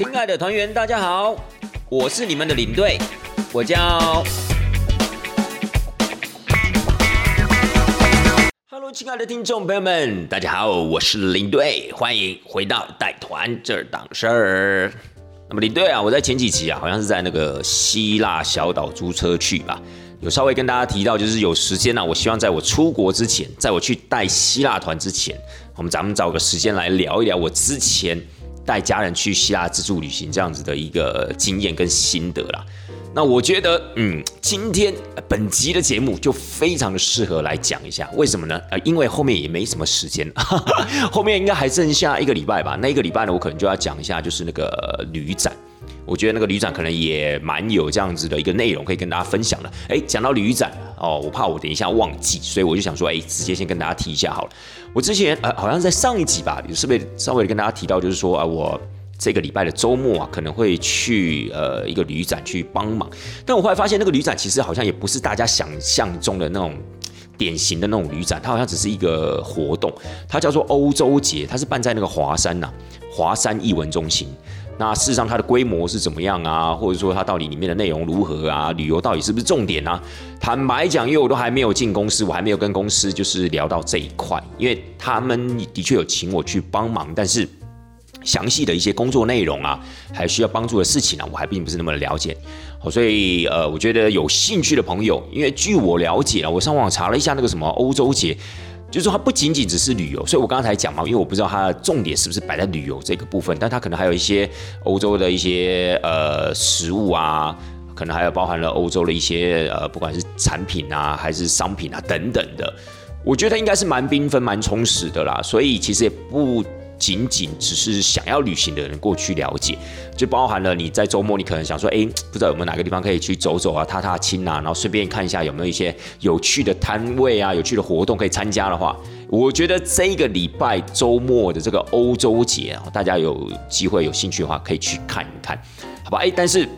亲爱的团员，大家好，我是你们的领队，我叫。Hello，亲爱的听众朋友们，大家好，我是领队，欢迎回到带团这档事儿。那么领队啊，我在前几集啊，好像是在那个希腊小岛租车去吧，有稍微跟大家提到，就是有时间呢，我希望在我出国之前，在我去带希腊团之前，我们咱们找个时间来聊一聊我之前。带家人去希腊自助旅行这样子的一个经验跟心得啦。那我觉得，嗯，今天本集的节目就非常的适合来讲一下，为什么呢？呃，因为后面也没什么时间，后面应该还剩下一个礼拜吧。那一个礼拜呢，我可能就要讲一下，就是那个旅展。我觉得那个旅展可能也蛮有这样子的一个内容可以跟大家分享的。哎，讲到旅展哦，我怕我等一下忘记，所以我就想说，哎，直接先跟大家提一下好了。我之前呃，好像在上一集吧，是不是稍微跟大家提到，就是说啊，我这个礼拜的周末啊，可能会去呃一个旅展去帮忙。但我后来发现，那个旅展其实好像也不是大家想象中的那种典型的那种旅展，它好像只是一个活动，它叫做欧洲节，它是办在那个华山呐，华山艺文中心。那事实上它的规模是怎么样啊？或者说它到底里面的内容如何啊？旅游到底是不是重点啊？坦白讲，因为我都还没有进公司，我还没有跟公司就是聊到这一块，因为他们的确有请我去帮忙，但是详细的一些工作内容啊，还需要帮助的事情呢，我还并不是那么的了解。好，所以呃，我觉得有兴趣的朋友，因为据我了解啊，我上网查了一下那个什么欧洲节。就是说，它不仅仅只是旅游，所以我刚才讲嘛，因为我不知道它的重点是不是摆在旅游这个部分，但它可能还有一些欧洲的一些呃食物啊，可能还有包含了欧洲的一些呃，不管是产品啊，还是商品啊等等的，我觉得应该是蛮缤纷、蛮充实的啦，所以其实也不。仅仅只是想要旅行的人过去了解，就包含了你在周末，你可能想说，哎，不知道有没有哪个地方可以去走走啊，踏踏青啊，然后顺便看一下有没有一些有趣的摊位啊，有趣的活动可以参加的话，我觉得这个礼拜周末的这个欧洲节啊，大家有机会有兴趣的话，可以去看一看，好吧？哎，但是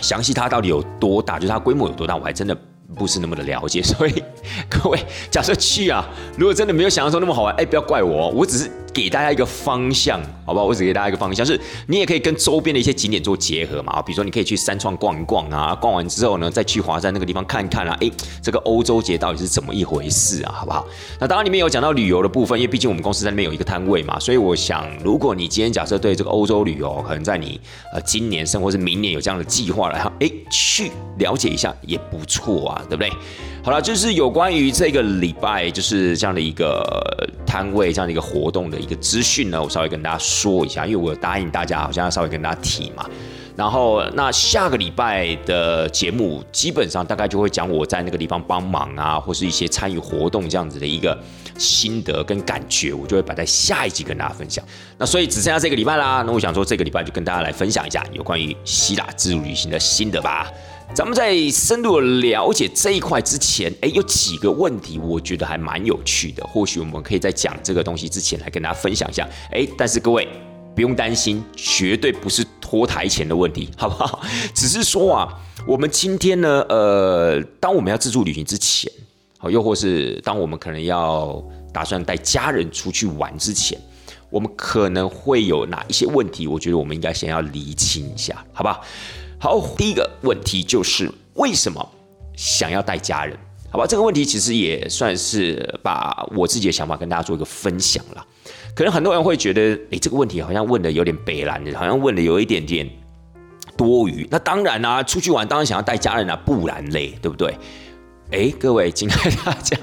详细它到底有多大，就是它规模有多大，我还真的。不是那么的了解，所以 各位假设去啊，如果真的没有想象中那么好玩，哎，不要怪我，我只是给大家一个方向，好不好？我只给大家一个方向，是你也可以跟周边的一些景点做结合嘛，啊，比如说你可以去三创逛一逛啊，逛完之后呢，再去华山那个地方看看啊，哎，这个欧洲节到底是怎么一回事啊，好不好？那当然里面有讲到旅游的部分，因为毕竟我们公司在那边有一个摊位嘛，所以我想，如果你今天假设对这个欧洲旅游，可能在你呃今年甚或是明年有这样的计划了，哎，去了解一下也不错啊。对不对？好了，就是有关于这个礼拜就是这样的一个摊位、这样的一个活动的一个资讯呢，我稍微跟大家说一下，因为我答应大家，好像要稍微跟大家提嘛。然后，那下个礼拜的节目基本上大概就会讲我在那个地方帮忙啊，或是一些参与活动这样子的一个心得跟感觉，我就会摆在下一集跟大家分享。那所以只剩下这个礼拜啦，那我想说这个礼拜就跟大家来分享一下有关于希腊自助旅行的心得吧。咱们在深入了解这一块之前，哎，有几个问题，我觉得还蛮有趣的。或许我们可以在讲这个东西之前，来跟大家分享一下。哎，但是各位不用担心，绝对不是拖台前的问题，好不好？只是说啊，我们今天呢，呃，当我们要自助旅行之前，好，又或是当我们可能要打算带家人出去玩之前，我们可能会有哪一些问题？我觉得我们应该先要厘清一下，好不好？好，第一个问题就是为什么想要带家人？好吧，这个问题其实也算是把我自己的想法跟大家做一个分享了。可能很多人会觉得，哎，这个问题好像问的有点北蓝的，好像问的有一点点多余。那当然啦，出去玩当然想要带家人啊，不然嘞，对不对？哎，各位亲爱大家，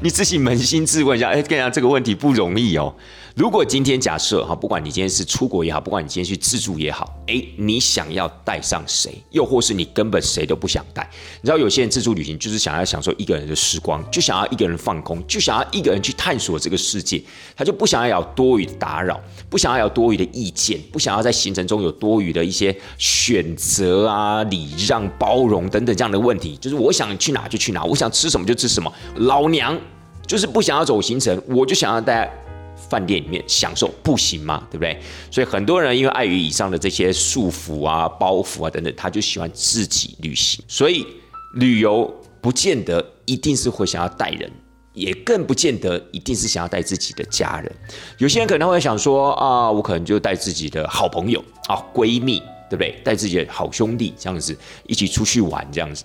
你自己扪心自问一下，哎，跟你讲这个问题不容易哦。如果今天假设哈，不管你今天是出国也好，不管你今天去自助也好，哎，你想要带上谁，又或是你根本谁都不想带？你知道有些人自助旅行就是想要享受一个人的时光，就想要一个人放空，就想要一个人去探索这个世界，他就不想要有多余的打扰，不想要有多余的意见，不想要在行程中有多余的一些选择啊、礼让、包容等等这样的问题。就是我想去哪就去哪，我想吃什么就吃什么。老娘就是不想要走行程，我就想要带。饭店里面享受不行吗？对不对？所以很多人因为碍于以上的这些束缚啊、包袱啊等等，他就喜欢自己旅行。所以旅游不见得一定是会想要带人，也更不见得一定是想要带自己的家人。有些人可能会想说啊，我可能就带自己的好朋友啊、闺蜜，对不对？带自己的好兄弟这样子一起出去玩这样子。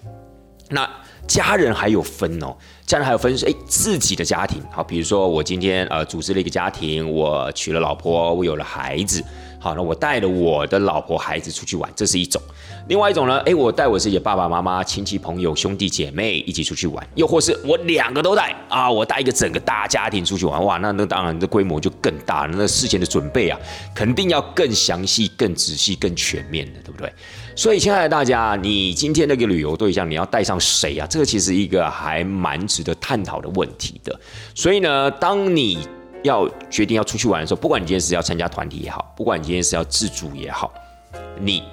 那家人还有分哦，家人还有分是哎自己的家庭，好，比如说我今天呃组织了一个家庭，我娶了老婆，我有了孩子。好，那我带了我的老婆孩子出去玩，这是一种；另外一种呢，诶，我带我自己的爸爸妈妈、亲戚朋友、兄弟姐妹一起出去玩，又或是我两个都带啊，我带一个整个大家庭出去玩，哇，那那当然这规模就更大了，那事前的准备啊，肯定要更详细、更仔细、更全面的，对不对？所以，亲爱的大家，你今天那个旅游对象，你要带上谁啊？这个其实一个还蛮值得探讨的问题的。所以呢，当你要决定要出去玩的时候，不管你今天是要参加团体也好，不管你今天是要自助也好，你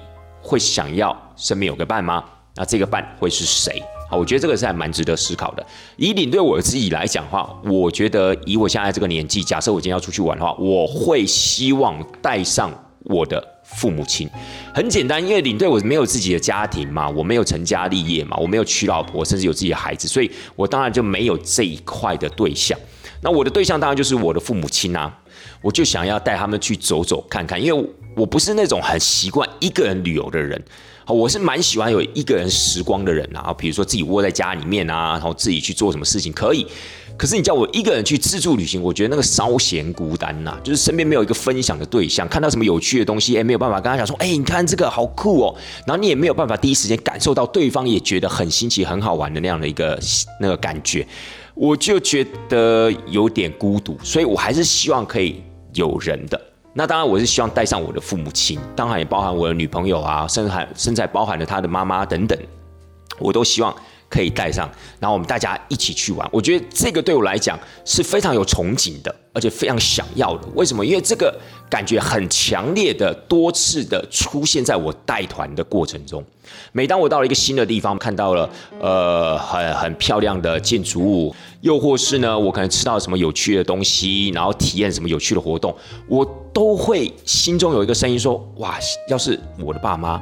会想要身边有个伴吗？那这个伴会是谁？好，我觉得这个是还蛮值得思考的。以领队我自己来讲的话，我觉得以我现在这个年纪，假设我今天要出去玩的话，我会希望带上我的父母亲。很简单，因为领队我没有自己的家庭嘛，我没有成家立业嘛，我没有娶老婆，甚至有自己的孩子，所以我当然就没有这一块的对象。那我的对象当然就是我的父母亲啊，我就想要带他们去走走看看，因为我不是那种很习惯一个人旅游的人，我是蛮喜欢有一个人时光的人啊，比如说自己窝在家里面啊，然后自己去做什么事情可以，可是你叫我一个人去自助旅行，我觉得那个稍显孤单呐，就是身边没有一个分享的对象，看到什么有趣的东西，哎，没有办法跟他讲说，哎，你看这个好酷哦，然后你也没有办法第一时间感受到对方也觉得很新奇、很好玩的那样的一个那个感觉。我就觉得有点孤独，所以我还是希望可以有人的。那当然，我是希望带上我的父母亲，当然也包含我的女朋友啊，甚至还甚至包含了他的妈妈等等，我都希望可以带上，然后我们大家一起去玩。我觉得这个对我来讲是非常有憧憬的。而且非常想要的，为什么？因为这个感觉很强烈的，多次的出现在我带团的过程中。每当我到了一个新的地方，看到了呃很很漂亮的建筑物，又或是呢，我可能吃到什么有趣的东西，然后体验什么有趣的活动，我都会心中有一个声音说：哇，要是我的爸妈，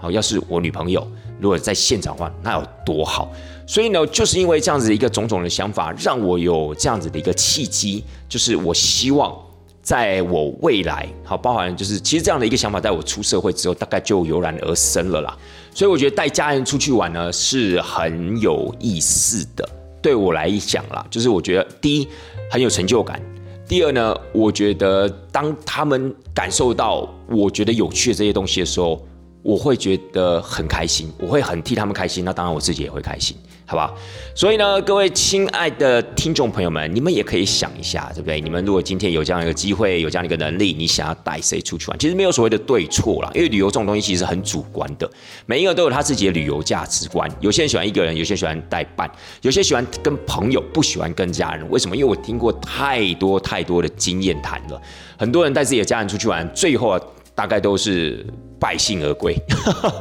好，要是我女朋友，如果在现场的话，那有多好。所以呢，就是因为这样子一个种种的想法，让我有这样子的一个契机，就是我希望在我未来，好，包含就是其实这样的一个想法，在我出社会之后，大概就油然而生了啦。所以我觉得带家人出去玩呢，是很有意思的。对我来讲啦，就是我觉得第一很有成就感，第二呢，我觉得当他们感受到我觉得有趣的这些东西的时候。我会觉得很开心，我会很替他们开心，那当然我自己也会开心，好不好？所以呢，各位亲爱的听众朋友们，你们也可以想一下，对不对？你们如果今天有这样一个机会，有这样一个能力，你想要带谁出去玩？其实没有所谓的对错啦，因为旅游这种东西其实很主观的，每一个都有他自己的旅游价值观。有些人喜欢一个人，有些喜欢带伴，有些喜欢跟朋友，不喜欢跟家人。为什么？因为我听过太多太多的经验谈了，很多人带自己的家人出去玩，最后啊，大概都是。败兴而归，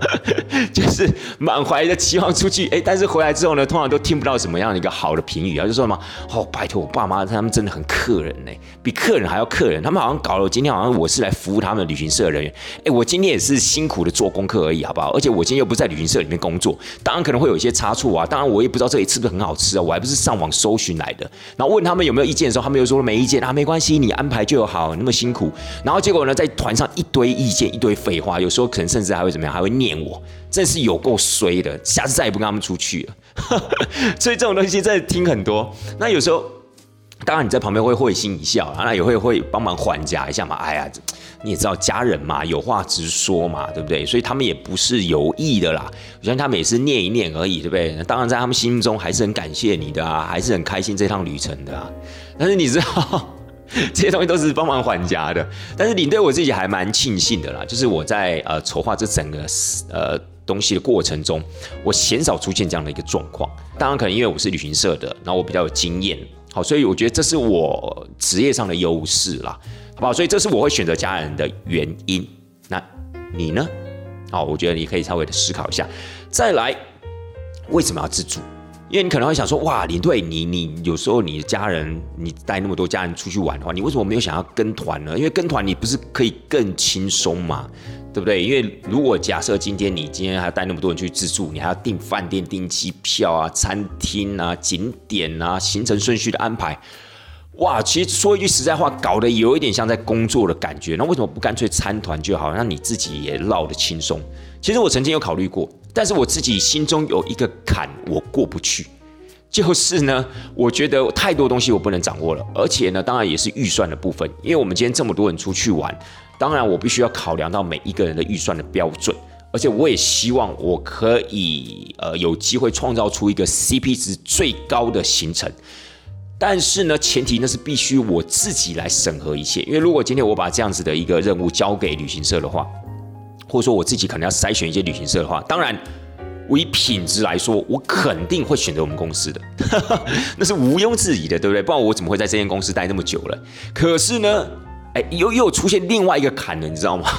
就是满怀的期望出去，哎，但是回来之后呢，通常都听不到什么样的一个好的评语。啊，就说什么哦，拜托我爸妈，他们真的很客人呢，比客人还要客人，他们好像搞了我今天好像我是来服务他们旅行社的人员，哎，我今天也是辛苦的做功课而已，好不好？而且我今天又不在旅行社里面工作，当然可能会有一些差错啊，当然我也不知道这里是不是很好吃啊，我还不是上网搜寻来的，然后问他们有没有意见的时候，他们又说没意见啊，没关系，你安排就好，那么辛苦，然后结果呢，在团上一堆意见，一堆废话。有时候可能甚至还会怎么样？还会念我，真是有够衰的。下次再也不跟他们出去了。所以这种东西在听很多。那有时候，当然你在旁边会会心一笑，然后也会会帮忙缓夹一下嘛。哎呀，你也知道家人嘛，有话直说嘛，对不对？所以他们也不是有意的啦。我相信他们也是念一念而已，对不对？当然在他们心中还是很感谢你的啊，还是很开心这趟旅程的啊。但是你知道。这些东西都是帮忙还家的，但是领队我自己还蛮庆幸的啦，就是我在呃筹划这整个呃东西的过程中，我鲜少出现这样的一个状况。当然可能因为我是旅行社的，然后我比较有经验，好，所以我觉得这是我职业上的优势啦，好不好？所以这是我会选择家人的原因。那你呢？好，我觉得你可以稍微的思考一下。再来，为什么要自助？因为你可能会想说，哇，领队，你你有时候你的家人，你带那么多家人出去玩的话，你为什么没有想要跟团呢？因为跟团你不是可以更轻松吗？对不对？因为如果假设今天你今天还带那么多人去自助，你还要订饭店、订机票啊、餐厅啊、景点啊、行程顺序的安排，哇，其实说一句实在话，搞得有一点像在工作的感觉。那为什么不干脆参团就好，让你自己也绕得轻松？其实我曾经有考虑过，但是我自己心中有一个坎，我过不去。就是呢，我觉得太多东西我不能掌握了，而且呢，当然也是预算的部分，因为我们今天这么多人出去玩，当然我必须要考量到每一个人的预算的标准，而且我也希望我可以呃有机会创造出一个 CP 值最高的行程，但是呢，前提那是必须我自己来审核一切，因为如果今天我把这样子的一个任务交给旅行社的话，或者说我自己可能要筛选一些旅行社的话，当然。我以品质来说，我肯定会选择我们公司的，那是毋庸置疑的，对不对？不然我怎么会在这间公司待那么久了？可是呢，哎，又又出现另外一个坎了，你知道吗？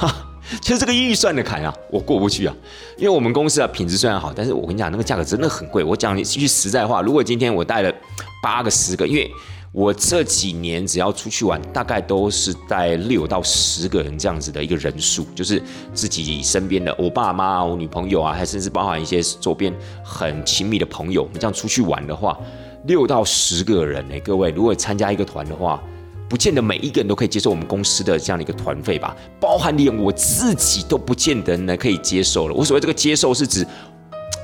其 实这个预算的坎啊，我过不去啊。因为我们公司啊，品质虽然好，但是我跟你讲，那个价格真的很贵。我讲一句实在话，如果今天我带了八个、十个，因为我这几年只要出去玩，大概都是带六到十个人这样子的一个人数，就是自己身边的我爸妈、我女朋友啊，还甚至包含一些周边很亲密的朋友，我们这样出去玩的话，六到十个人呢，各位如果参加一个团的话，不见得每一个人都可以接受我们公司的这样的一个团费吧，包含连我自己都不见得呢可以接受了。我所谓这个接受是指。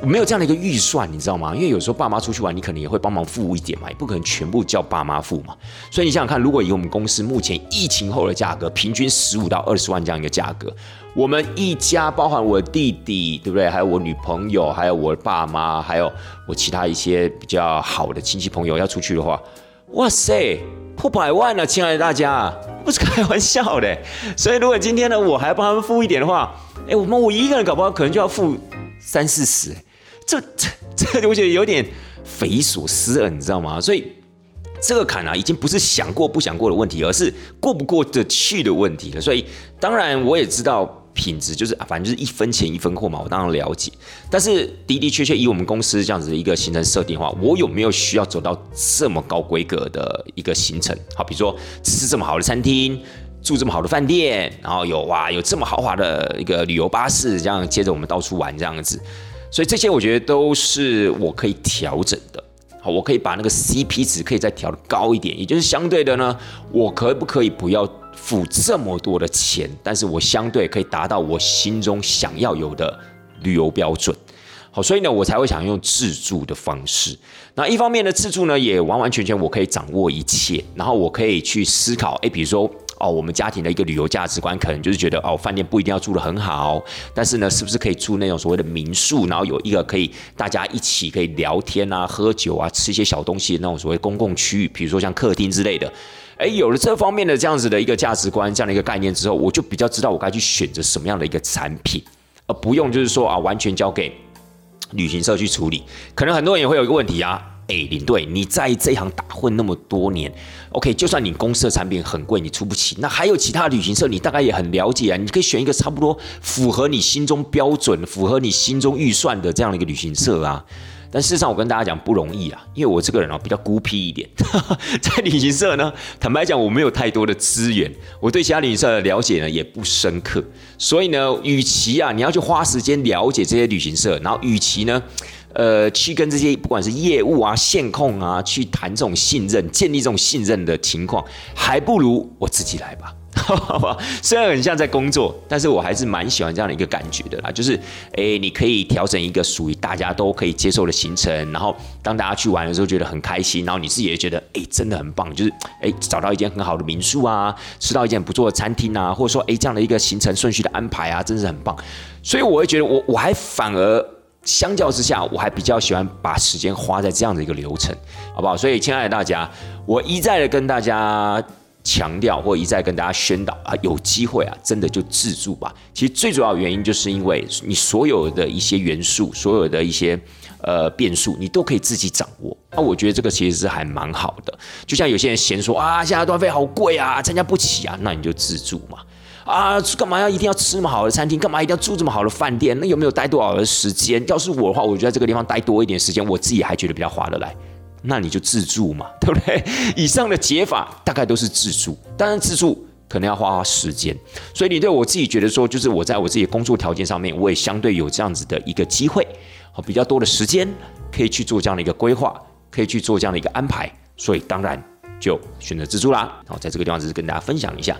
我没有这样的一个预算，你知道吗？因为有时候爸妈出去玩，你可能也会帮忙付一点嘛，也不可能全部叫爸妈付嘛。所以你想想看，如果以我们公司目前疫情后的价格，平均十五到二十万这样一个价格，我们一家包含我弟弟，对不对？还有我女朋友，还有我爸妈，还有我其他一些比较好的亲戚朋友要出去的话，哇塞，破百万了，亲爱的大家，不是开玩笑的。所以如果今天呢，我还帮他们付一点的话，哎，我们我一个人搞不好可能就要付三四十。这这这，我觉得有点匪夷所思了，你知道吗？所以这个坎啊，已经不是想过不想过的问题，而是过不过得去的问题了。所以当然我也知道品质就是反正就是一分钱一分货嘛，我当然了解。但是的的确确以我们公司这样子的一个行程设定的话，我有没有需要走到这么高规格的一个行程？好，比如说吃这么好的餐厅，住这么好的饭店，然后有哇有这么豪华的一个旅游巴士，这样接着我们到处玩这样子。所以这些我觉得都是我可以调整的，好，我可以把那个 CP 值可以再调高一点，也就是相对的呢，我可不可以不要付这么多的钱，但是我相对可以达到我心中想要有的旅游标准，好，所以呢，我才会想用自助的方式。那一方面的自助呢，也完完全全我可以掌握一切，然后我可以去思考，哎，比如说。哦，我们家庭的一个旅游价值观，可能就是觉得哦，饭店不一定要住得很好，但是呢，是不是可以住那种所谓的民宿，然后有一个可以大家一起可以聊天啊、喝酒啊、吃一些小东西的那种所谓公共区域，比如说像客厅之类的。哎，有了这方面的这样子的一个价值观、这样的一个概念之后，我就比较知道我该去选择什么样的一个产品，而不用就是说啊，完全交给旅行社去处理。可能很多人也会有一个问题啊。哎，领队，你在这行打混那么多年，OK，就算你公司的产品很贵，你出不起，那还有其他旅行社，你大概也很了解啊。你可以选一个差不多符合你心中标准、符合你心中预算的这样的一个旅行社啊。但事实上，我跟大家讲不容易啊，因为我这个人啊比较孤僻一点，在旅行社呢，坦白讲我没有太多的资源，我对其他旅行社的了解呢也不深刻，所以呢，与其啊你要去花时间了解这些旅行社，然后与其呢。呃，去跟这些不管是业务啊、线控啊，去谈这种信任、建立这种信任的情况，还不如我自己来吧，虽然很像在工作，但是我还是蛮喜欢这样的一个感觉的啦。就是，哎，你可以调整一个属于大家都可以接受的行程，然后当大家去玩的时候觉得很开心，然后你自己也觉得，哎，真的很棒。就是，哎，找到一间很好的民宿啊，吃到一间不错的餐厅啊，或者说，哎，这样的一个行程顺序的安排啊，真是很棒。所以我会觉得，我我还反而。相较之下，我还比较喜欢把时间花在这样的一个流程，好不好？所以，亲爱的大家，我一再的跟大家强调，或一再跟大家宣导啊，有机会啊，真的就自助吧。其实最主要原因就是因为你所有的一些元素，所有的一些呃变数，你都可以自己掌握。那我觉得这个其实是还蛮好的。就像有些人嫌说啊，现在团费好贵啊，参加不起啊，那你就自助嘛。啊，干嘛要一定要吃那么好的餐厅？干嘛一定要住这么好的饭店？那有没有待多少的时间？要是我的话，我觉得这个地方待多一点时间，我自己还觉得比较划得来。那你就自助嘛，对不对？以上的解法大概都是自助，当然自助可能要花花时间。所以你对我自己觉得说，就是我在我自己工作条件上面，我也相对有这样子的一个机会，好比较多的时间可以去做这样的一个规划，可以去做这样的一个安排。所以当然就选择自助啦。好，在这个地方只是跟大家分享一下。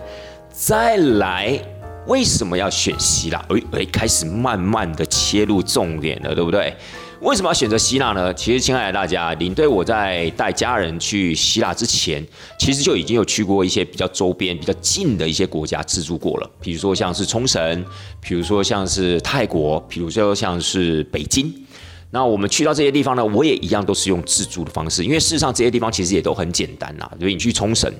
再来，为什么要选希腊？哎哎，开始慢慢的切入重点了，对不对？为什么要选择希腊呢？其实，亲爱的大家，领队我在带家人去希腊之前，其实就已经有去过一些比较周边、比较近的一些国家自助过了。比如说像是冲绳，比如说像是泰国，比如说像是北京。那我们去到这些地方呢，我也一样都是用自助的方式，因为事实上这些地方其实也都很简单呐。所以你去冲绳。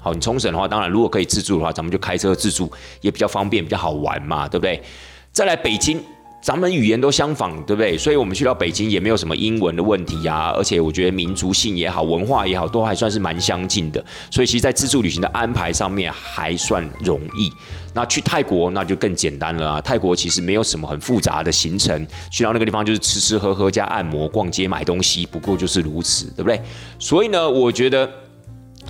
好，你冲绳的话，当然如果可以自助的话，咱们就开车自助，也比较方便，比较好玩嘛，对不对？再来北京，咱们语言都相仿，对不对？所以我们去到北京也没有什么英文的问题呀，而且我觉得民族性也好，文化也好，都还算是蛮相近的。所以其实，在自助旅行的安排上面还算容易。那去泰国那就更简单了啊！泰国其实没有什么很复杂的行程，去到那个地方就是吃吃喝喝加按摩、逛街买东西，不过就是如此，对不对？所以呢，我觉得。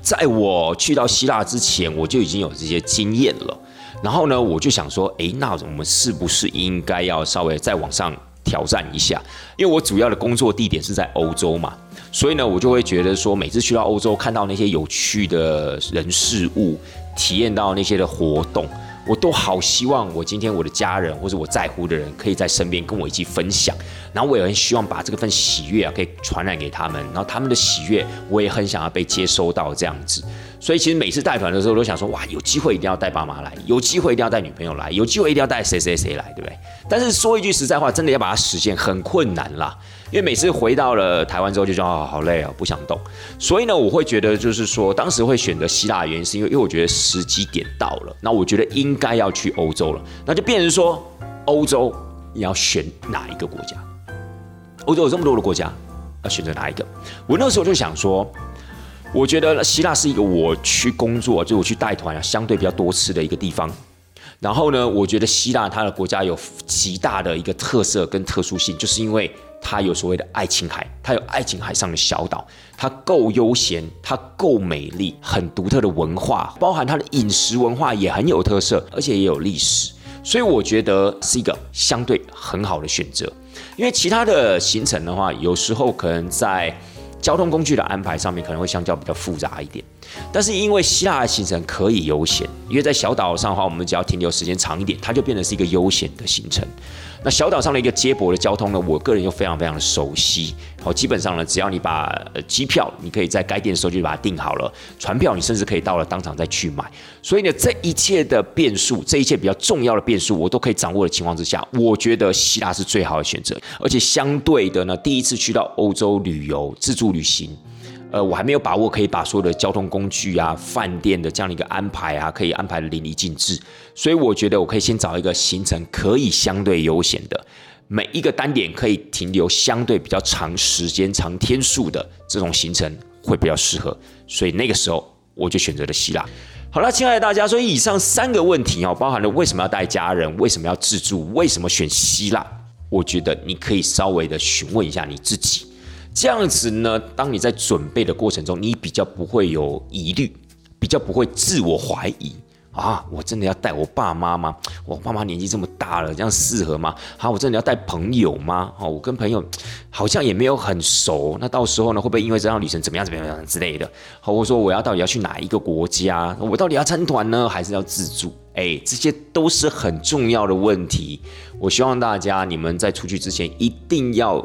在我去到希腊之前，我就已经有这些经验了。然后呢，我就想说，诶，那我们是不是应该要稍微再往上挑战一下？因为我主要的工作地点是在欧洲嘛，所以呢，我就会觉得说，每次去到欧洲，看到那些有趣的人事物，体验到那些的活动。我都好希望我今天我的家人或者我在乎的人可以在身边跟我一起分享，然后我也很希望把这份喜悦啊可以传染给他们，然后他们的喜悦我也很想要被接收到这样子。所以其实每次带团的时候都想说，哇，有机会一定要带爸妈来，有机会一定要带女朋友来，有机会一定要带谁谁谁来，对不对？但是说一句实在话，真的要把它实现很困难啦。因为每次回到了台湾之后，就觉得好累哦，不想动。所以呢，我会觉得就是说，当时会选择希腊的原因，是因为因为我觉得时机点到了，那我觉得应该要去欧洲了，那就变成说，欧洲你要选哪一个国家？欧洲有这么多的国家，要选择哪一个？我那时候就想说，我觉得希腊是一个我去工作，就我去带团啊，相对比较多次的一个地方。然后呢，我觉得希腊它的国家有极大的一个特色跟特殊性，就是因为。它有所谓的爱琴海，它有爱琴海上的小岛，它够悠闲，它够美丽，很独特的文化，包含它的饮食文化也很有特色，而且也有历史，所以我觉得是一个相对很好的选择。因为其他的行程的话，有时候可能在交通工具的安排上面可能会相较比较复杂一点，但是因为希腊的行程可以悠闲，因为在小岛上的话，我们只要停留时间长一点，它就变成是一个悠闲的行程。那小岛上的一个接驳的交通呢，我个人又非常非常的熟悉。好，基本上呢，只要你把机票，你可以在该店的时候就把它订好了；船票你甚至可以到了当场再去买。所以呢，这一切的变数，这一切比较重要的变数，我都可以掌握的情况之下，我觉得希腊是最好的选择。而且相对的呢，第一次去到欧洲旅游自助旅行。呃，我还没有把握可以把所有的交通工具啊、饭店的这样的一个安排啊，可以安排的淋漓尽致，所以我觉得我可以先找一个行程可以相对悠闲的，每一个单点可以停留相对比较长时间、长天数的这种行程会比较适合，所以那个时候我就选择了希腊。好了，亲爱的大家，所以以上三个问题哦，包含了为什么要带家人，为什么要自助，为什么选希腊，我觉得你可以稍微的询问一下你自己。这样子呢，当你在准备的过程中，你比较不会有疑虑，比较不会自我怀疑啊！我真的要带我爸妈吗？我爸妈年纪这么大了，这样适合吗？好，我真的要带朋友吗？哦，我跟朋友好像也没有很熟，那到时候呢，会不会因为这趟旅程怎么样怎么样之类的？好，我说我要到底要去哪一个国家？我到底要参团呢，还是要自助？哎，这些都是很重要的问题。我希望大家你们在出去之前一定要。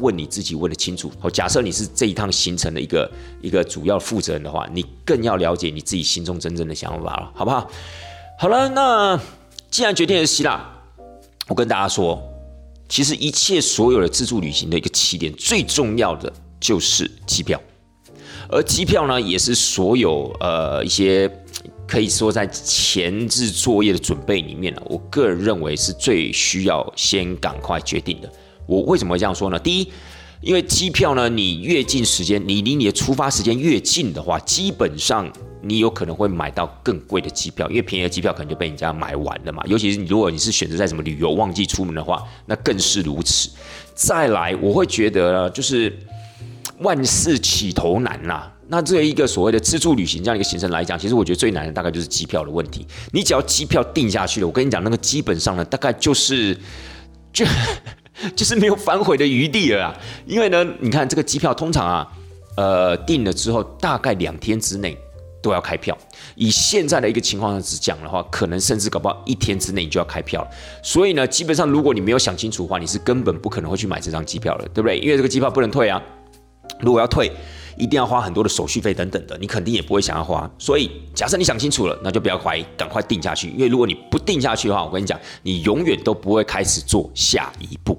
问你自己问的清楚。好，假设你是这一趟行程的一个一个主要负责人的话，你更要了解你自己心中真正的想法了，好不好？好了，那既然决定是希腊，我跟大家说，其实一切所有的自助旅行的一个起点，最重要的就是机票，而机票呢，也是所有呃一些可以说在前置作业的准备里面呢，我个人认为是最需要先赶快决定的。我为什么会这样说呢？第一，因为机票呢，你越近时间，你离你的出发时间越近的话，基本上你有可能会买到更贵的机票，因为便宜的机票可能就被人家买完了嘛。尤其是你如果你是选择在什么旅游旺季出门的话，那更是如此。再来，我会觉得呢就是万事起头难呐。那这一个所谓的自助旅行这样一个行程来讲，其实我觉得最难的大概就是机票的问题。你只要机票定下去了，我跟你讲，那个基本上呢，大概就是就就是没有反悔的余地了啊。因为呢，你看这个机票通常啊，呃，订了之后大概两天之内都要开票。以现在的一个情况之讲的话，可能甚至搞不好一天之内你就要开票了。所以呢，基本上如果你没有想清楚的话，你是根本不可能会去买这张机票了，对不对？因为这个机票不能退啊。如果要退，一定要花很多的手续费等等的，你肯定也不会想要花。所以，假设你想清楚了，那就不要怀疑，赶快定下去。因为如果你不定下去的话，我跟你讲，你永远都不会开始做下一步。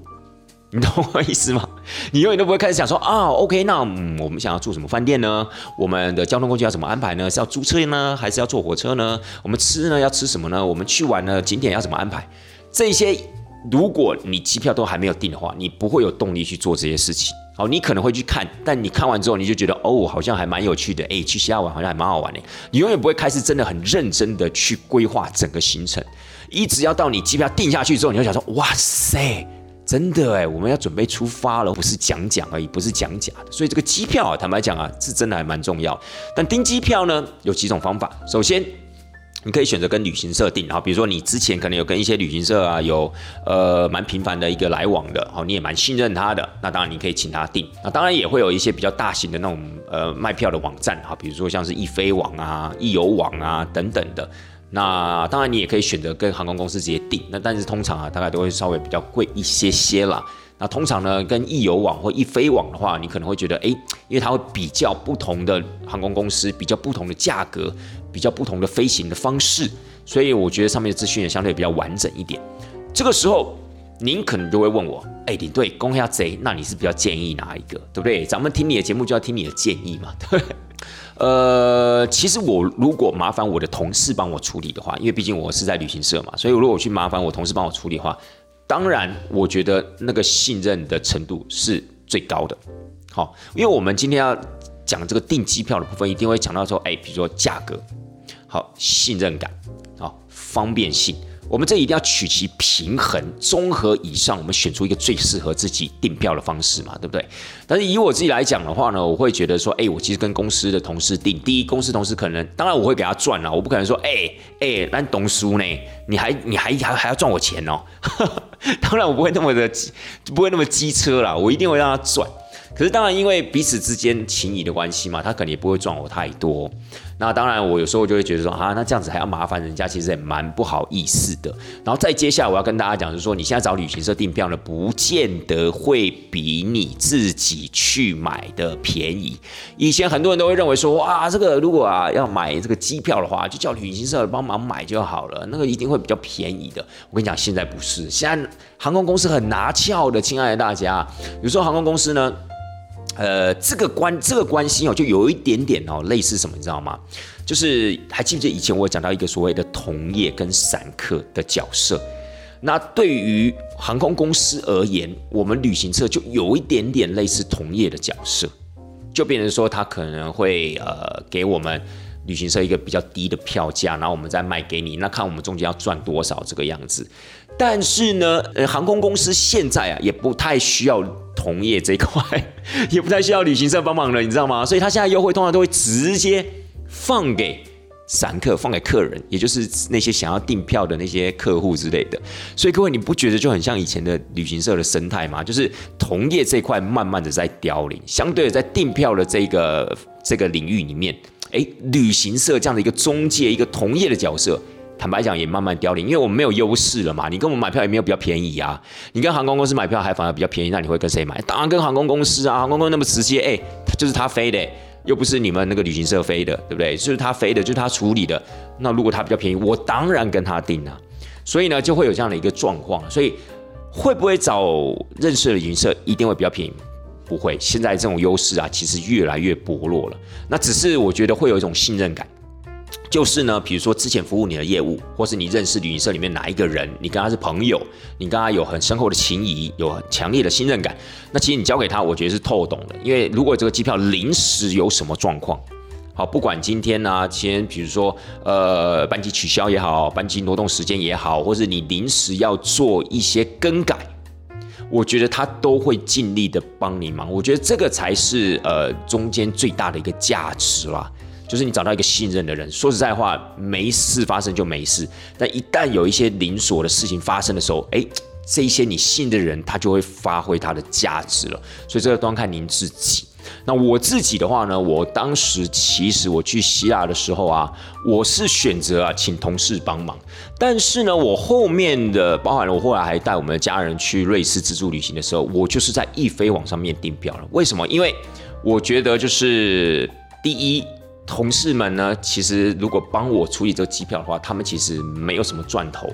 你懂我意思吗？你永远都不会开始想说啊，OK，那我们想要住什么饭店呢？我们的交通工具要怎么安排呢？是要租车呢，还是要坐火车呢？我们吃呢要吃什么呢？我们去玩呢景点要怎么安排？这些，如果你机票都还没有订的话，你不会有动力去做这些事情。好，你可能会去看，但你看完之后，你就觉得哦，好像还蛮有趣的，哎，去西亚玩好像还蛮好玩的。你永远不会开始真的很认真的去规划整个行程，一直要到你机票定下去之后，你就想说，哇塞，真的哎，我们要准备出发了，不是讲讲而已，不是讲假的。所以这个机票啊，坦白讲啊，是真的还蛮重要。但订机票呢，有几种方法，首先。你可以选择跟旅行社订，然后比如说你之前可能有跟一些旅行社啊有呃蛮频繁的一个来往的，好，你也蛮信任他的，那当然你可以请他订。那当然也会有一些比较大型的那种呃卖票的网站，哈，比如说像是易飞网啊、易游网啊等等的。那当然你也可以选择跟航空公司直接订，那但是通常啊大概都会稍微比较贵一些些啦。那通常呢，跟易游网或易飞网的话，你可能会觉得，哎，因为它会比较不同的航空公司，比较不同的价格，比较不同的飞行的方式，所以我觉得上面的资讯也相对比较完整一点。这个时候，您可能就会问我，哎，领队公下贼，那你是比较建议哪一个，对不对？咱们听你的节目就要听你的建议嘛，对不对？呃，其实我如果麻烦我的同事帮我处理的话，因为毕竟我是在旅行社嘛，所以如果我去麻烦我同事帮我处理的话。当然，我觉得那个信任的程度是最高的。好，因为我们今天要讲这个订机票的部分，一定会讲到说，哎，比如说价格，好，信任感，好，方便性。我们这一定要取其平衡，综合以上，我们选出一个最适合自己订票的方式嘛，对不对？但是以我自己来讲的话呢，我会觉得说，哎，我其实跟公司的同事订，第一，公司同事可能，当然我会给他赚了，我不可能说，哎哎，那懂书呢，你还你还还还要赚我钱哦，当然我不会那么的，不会那么机车啦，我一定会让他赚。可是当然，因为彼此之间情谊的关系嘛，他肯定也不会赚我太多。那当然，我有时候就会觉得说，啊，那这样子还要麻烦人家，其实也蛮不好意思的。然后再接下来，我要跟大家讲，就是说，你现在找旅行社订票呢，不见得会比你自己去买的便宜。以前很多人都会认为说，哇，这个如果啊要买这个机票的话，就叫旅行社帮忙买就好了，那个一定会比较便宜的。我跟你讲，现在不是，现在航空公司很拿翘的，亲爱的大家，有时候航空公司呢。呃，这个关这个关系哦，就有一点点哦，类似什么，你知道吗？就是还记不记得以前我讲到一个所谓的同业跟散客的角色？那对于航空公司而言，我们旅行社就有一点点类似同业的角色，就变成说他可能会呃给我们。旅行社一个比较低的票价，然后我们再卖给你，那看我们中间要赚多少这个样子。但是呢，呃，航空公司现在啊也不太需要同业这一块，也不太需要旅行社帮忙了，你知道吗？所以他现在优惠通常都会直接放给散客，放给客人，也就是那些想要订票的那些客户之类的。所以各位，你不觉得就很像以前的旅行社的生态吗？就是同业这块慢慢的在凋零，相对的在订票的这个这个领域里面。哎，旅行社这样的一个中介、一个同业的角色，坦白讲也慢慢凋零，因为我们没有优势了嘛。你跟我们买票也没有比较便宜啊。你跟航空公司买票还反而比较便宜，那你会跟谁买？当然跟航空公司啊。航空公司那么直接，哎，就是他飞的，又不是你们那个旅行社飞的，对不对？就是他飞的，就是他处理的。那如果他比较便宜，我当然跟他订啊。所以呢，就会有这样的一个状况。所以会不会找认识的旅行社一定会比较便宜？不会，现在这种优势啊，其实越来越薄弱了。那只是我觉得会有一种信任感，就是呢，比如说之前服务你的业务，或是你认识旅行社里面哪一个人，你跟他是朋友，你跟他有很深厚的情谊，有很强烈的信任感，那其实你交给他，我觉得是透懂的。因为如果这个机票临时有什么状况，好，不管今天呢，先比如说呃班机取消也好，班机挪动时间也好，或是你临时要做一些更改。我觉得他都会尽力的帮你忙。我觉得这个才是呃中间最大的一个价值啦。就是你找到一个信任的人，说实在话，没事发生就没事。但一旦有一些连锁的事情发生的时候，哎，这一些你信的人，他就会发挥他的价值了。所以这个端看您自己。那我自己的话呢，我当时其实我去希腊的时候啊，我是选择啊请同事帮忙。但是呢，我后面的包含了我后来还带我们的家人去瑞士自助旅行的时候，我就是在易飞网上面订票了。为什么？因为我觉得就是第一。同事们呢，其实如果帮我处理这个机票的话，他们其实没有什么赚头。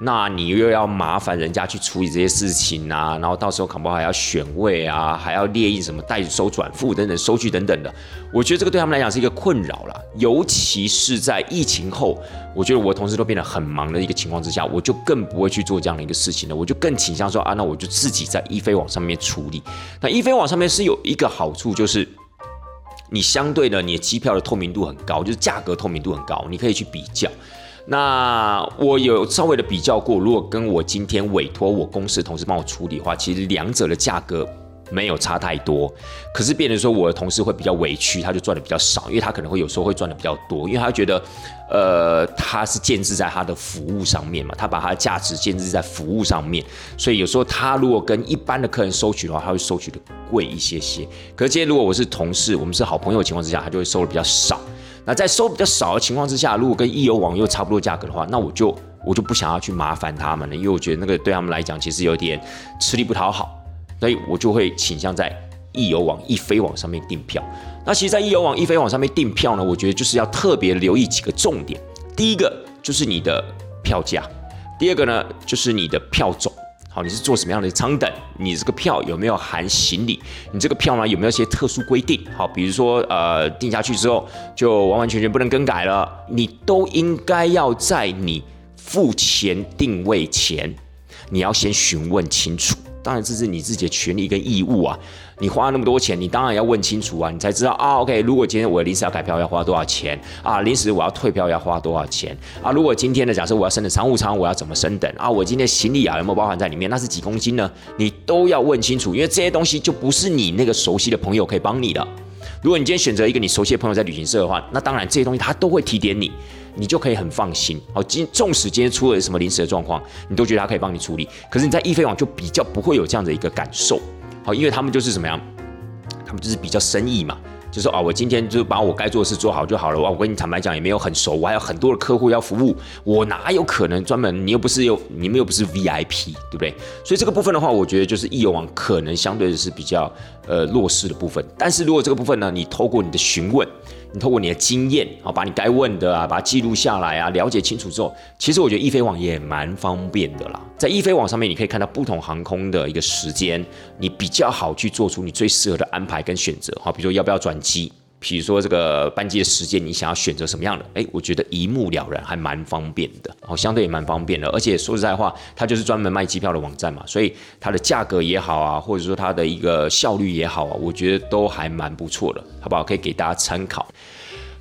那你又要麻烦人家去处理这些事情啊，然后到时候恐怕还要选位啊，还要列印什么代收转付等等收据等等的。我觉得这个对他们来讲是一个困扰了，尤其是在疫情后，我觉得我同事都变得很忙的一个情况之下，我就更不会去做这样的一个事情了。我就更倾向说啊，那我就自己在易飞网上面处理。那易飞网上面是有一个好处就是。你相对的，你的机票的透明度很高，就是价格透明度很高，你可以去比较。那我有稍微的比较过，如果跟我今天委托我公司同事帮我处理的话，其实两者的价格。没有差太多，可是变成说我的同事会比较委屈，他就赚的比较少，因为他可能会有时候会赚的比较多，因为他觉得，呃，他是建制在他的服务上面嘛，他把他的价值建制在服务上面，所以有时候他如果跟一般的客人收取的话，他会收取的贵一些些。可是今天如果我是同事，我们是好朋友情况之下，他就会收的比较少。那在收比较少的情况之下，如果跟易游网又差不多价格的话，那我就我就不想要去麻烦他们了，因为我觉得那个对他们来讲其实有点吃力不讨好。所以我就会倾向在易游网、易飞网上面订票。那其实，在易游网、易飞网上面订票呢，我觉得就是要特别留意几个重点。第一个就是你的票价，第二个呢就是你的票种。好，你是做什么样的舱等？你这个票有没有含行李？你这个票呢有没有些特殊规定？好，比如说呃定下去之后就完完全全不能更改了，你都应该要在你付钱定位前，你要先询问清楚。当然这是你自己的权利跟义务啊！你花了那么多钱，你当然要问清楚啊，你才知道啊。OK，如果今天我临时要改票要花多少钱啊？临时我要退票要花多少钱啊？如果今天的假设我要升的商务舱，我要怎么升等啊？我今天行李啊有没有包含在里面？那是几公斤呢？你都要问清楚，因为这些东西就不是你那个熟悉的朋友可以帮你的。如果你今天选择一个你熟悉的朋友在旅行社的话，那当然这些东西他都会提点你。你就可以很放心。好，今纵使今天出了什么临时的状况，你都觉得他可以帮你处理。可是你在易飞网就比较不会有这样的一个感受。好，因为他们就是怎么样，他们就是比较生意嘛。就说啊，我今天就把我该做的事做好就好了。我跟你坦白讲，也没有很熟，我还有很多的客户要服务，我哪有可能专门？你又不是有，你们又不是 VIP，对不对？所以这个部分的话，我觉得就是易游网可能相对的是比较呃弱势的部分。但是如果这个部分呢，你透过你的询问。你透过你的经验，好把你该问的啊，把它记录下来啊，了解清楚之后，其实我觉得易飞网也蛮方便的啦。在易飞网上面，你可以看到不同航空的一个时间，你比较好去做出你最适合的安排跟选择。好，比如说要不要转机。比如说这个班机的时间，你想要选择什么样的？哎，我觉得一目了然，还蛮方便的，哦，相对也蛮方便的。而且说实在话，它就是专门卖机票的网站嘛，所以它的价格也好啊，或者说它的一个效率也好啊，我觉得都还蛮不错的，好不好？可以给大家参考。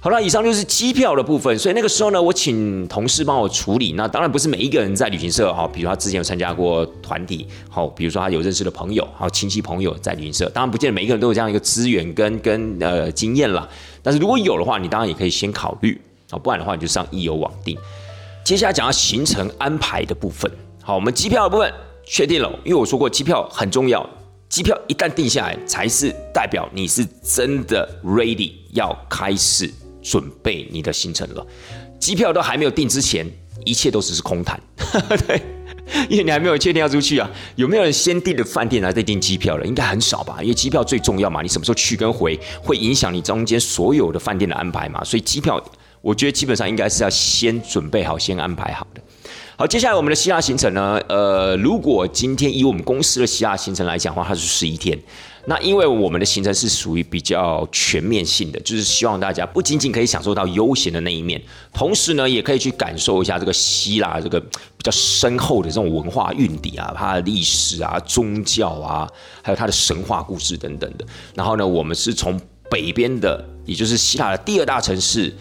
好了，以上就是机票的部分。所以那个时候呢，我请同事帮我处理。那当然不是每一个人在旅行社哈，比如他之前有参加过团体，好，比如说他有认识的朋友，还有亲戚朋友在旅行社。当然不见得每一个人都有这样一个资源跟跟呃经验了。但是如果有的话，你当然也可以先考虑啊，不然的话你就上易游网订。接下来讲到行程安排的部分。好，我们机票的部分确定了，因为我说过机票很重要，机票一旦定下来，才是代表你是真的 ready 要开始。准备你的行程了，机票都还没有订之前，一切都只是空谈。对，因为你还没有确定要出去啊。有没有人先订的饭店来再订机票了？应该很少吧，因为机票最重要嘛，你什么时候去跟回，会影响你中间所有的饭店的安排嘛。所以机票，我觉得基本上应该是要先准备好，先安排好的。好，接下来我们的希腊行程呢？呃，如果今天以我们公司的希腊行程来讲的话，它是十一天。那因为我们的行程是属于比较全面性的，就是希望大家不仅仅可以享受到悠闲的那一面，同时呢，也可以去感受一下这个希腊这个比较深厚的这种文化蕴底啊，它的历史啊、宗教啊，还有它的神话故事等等的。然后呢，我们是从北边的，也就是希腊的第二大城市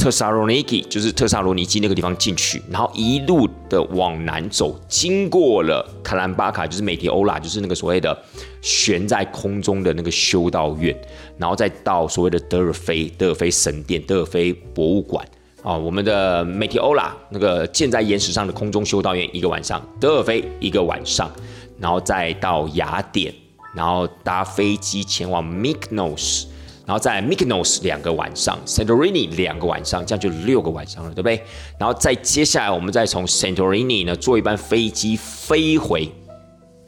特萨罗尼基，就是特萨罗尼基那个地方进去，然后一路的往南走，经过了卡兰巴卡，就是美提欧拉，就是那个所谓的悬在空中的那个修道院，然后再到所谓的德尔菲，德尔菲神殿，德尔菲博物馆。啊，我们的美提欧拉那个建在岩石上的空中修道院一个晚上，德尔菲一个晚上，然后再到雅典，然后搭飞机前往 Mykonos。然后在 Mykonos 两个晚上，Santorini 两个晚上，这样就六个晚上了，对不对？然后再接下来，我们再从 Santorini 呢坐一班飞机飞回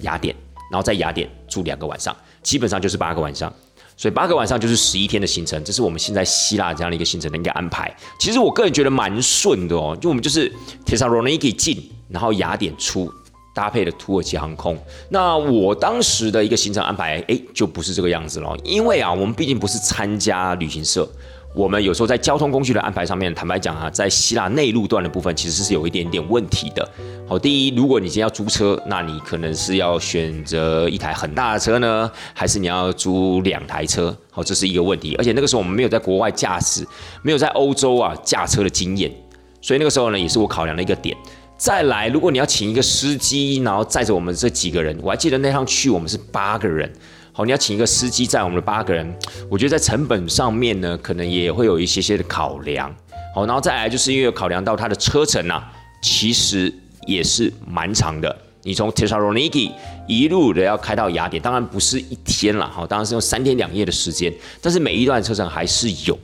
雅典，然后在雅典住两个晚上，基本上就是八个晚上。所以八个晚上就是十一天的行程，这是我们现在希腊这样的一个行程的一个安排。其实我个人觉得蛮顺的哦，就我们就是 Thessaloniki 进，然后雅典出。搭配的土耳其航空，那我当时的一个行程安排，哎，就不是这个样子了。因为啊，我们毕竟不是参加旅行社，我们有时候在交通工具的安排上面，坦白讲啊，在希腊内陆段的部分，其实是有一点点问题的。好，第一，如果你今天要租车，那你可能是要选择一台很大的车呢，还是你要租两台车？好，这是一个问题。而且那个时候我们没有在国外驾驶，没有在欧洲啊驾车的经验，所以那个时候呢，也是我考量的一个点。再来，如果你要请一个司机，然后载着我们这几个人，我还记得那趟去我们是八个人。好，你要请一个司机载我们的八个人，我觉得在成本上面呢，可能也会有一些些的考量。好，然后再来就是因为考量到它的车程啊，其实也是蛮长的。你从 Thessaloniki 一路的要开到雅典，当然不是一天了，好，当然是用三天两夜的时间，但是每一段车程还是有。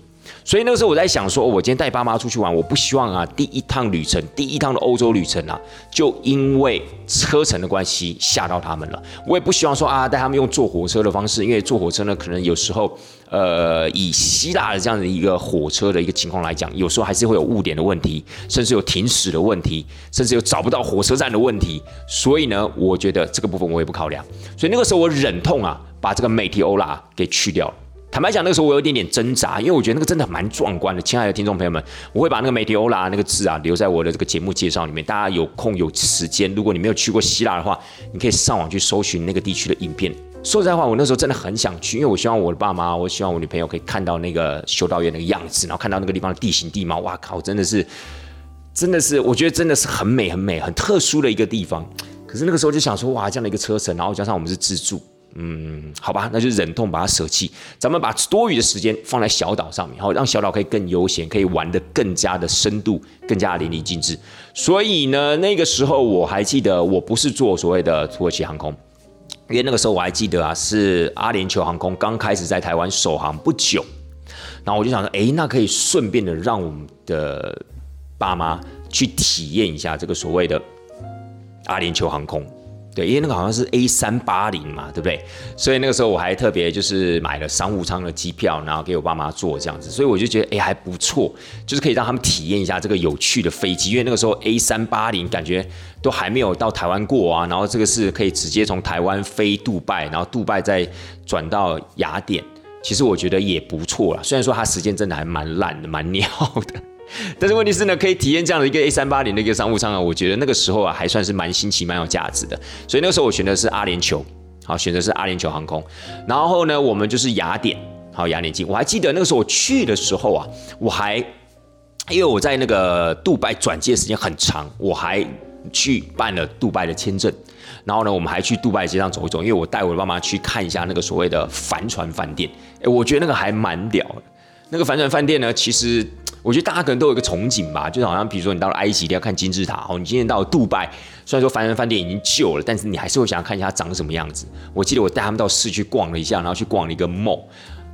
所以那个时候我在想说，我今天带爸妈出去玩，我不希望啊，第一趟旅程，第一趟的欧洲旅程啊，就因为车程的关系吓到他们了。我也不希望说啊，带他们用坐火车的方式，因为坐火车呢，可能有时候，呃，以希腊的这样的一个火车的一个情况来讲，有时候还是会有误点的问题，甚至有停驶的问题，甚至有找不到火车站的问题。所以呢，我觉得这个部分我也不考量。所以那个时候我忍痛啊，把这个美提欧拉给去掉了。坦白讲，那个时候我有一点点挣扎，因为我觉得那个真的蛮壮观的。亲爱的听众朋友们，我会把那个美迪欧拉那个字啊留在我的这个节目介绍里面。大家有空有时间，如果你没有去过希腊的话，你可以上网去搜寻那个地区的影片。说实在话，我那时候真的很想去，因为我希望我的爸妈，我希望我女朋友可以看到那个修道院那个样子，然后看到那个地方的地形地貌。哇靠，真的是，真的是，我觉得真的是很美很美很特殊的一个地方。可是那个时候就想说，哇，这样的一个车程，然后加上我们是自助。嗯，好吧，那就忍痛把它舍弃。咱们把多余的时间放在小岛上面，好让小岛可以更悠闲，可以玩得更加的深度，更加淋漓尽致。所以呢，那个时候我还记得，我不是坐所谓的土耳其航空，因为那个时候我还记得啊，是阿联酋航空刚开始在台湾首航不久。然后我就想说，哎，那可以顺便的让我们的爸妈去体验一下这个所谓的阿联酋航空。对，因为那个好像是 A 三八零嘛，对不对？所以那个时候我还特别就是买了商务舱的机票，然后给我爸妈坐这样子，所以我就觉得哎还不错，就是可以让他们体验一下这个有趣的飞机。因为那个时候 A 三八零感觉都还没有到台湾过啊，然后这个是可以直接从台湾飞杜拜，然后杜拜再转到雅典，其实我觉得也不错啦。虽然说它时间真的还蛮烂的，蛮 鸟的。但是问题是呢，可以体验这样的一个 A 三八零的一个商务舱啊，我觉得那个时候啊还算是蛮新奇、蛮有价值的。所以那个时候我选的是阿联酋，好，选择是阿联酋航空。然后呢，我们就是雅典，好，雅典进。我还记得那个时候我去的时候啊，我还因为我在那个杜拜转机的时间很长，我还去办了杜拜的签证。然后呢，我们还去杜拜街上走一走，因为我带我的爸妈去看一下那个所谓的帆船饭店。哎，我觉得那个还蛮屌的。那个帆船饭店呢，其实。我觉得大家可能都有一个憧憬吧，就好像比如说你到了埃及，一定要看金字塔哦。你今天到了杜拜，虽然说凡人饭店已经旧了，但是你还是会想要看一下它长什么样子。我记得我带他们到市区逛了一下，然后去逛了一个 mall。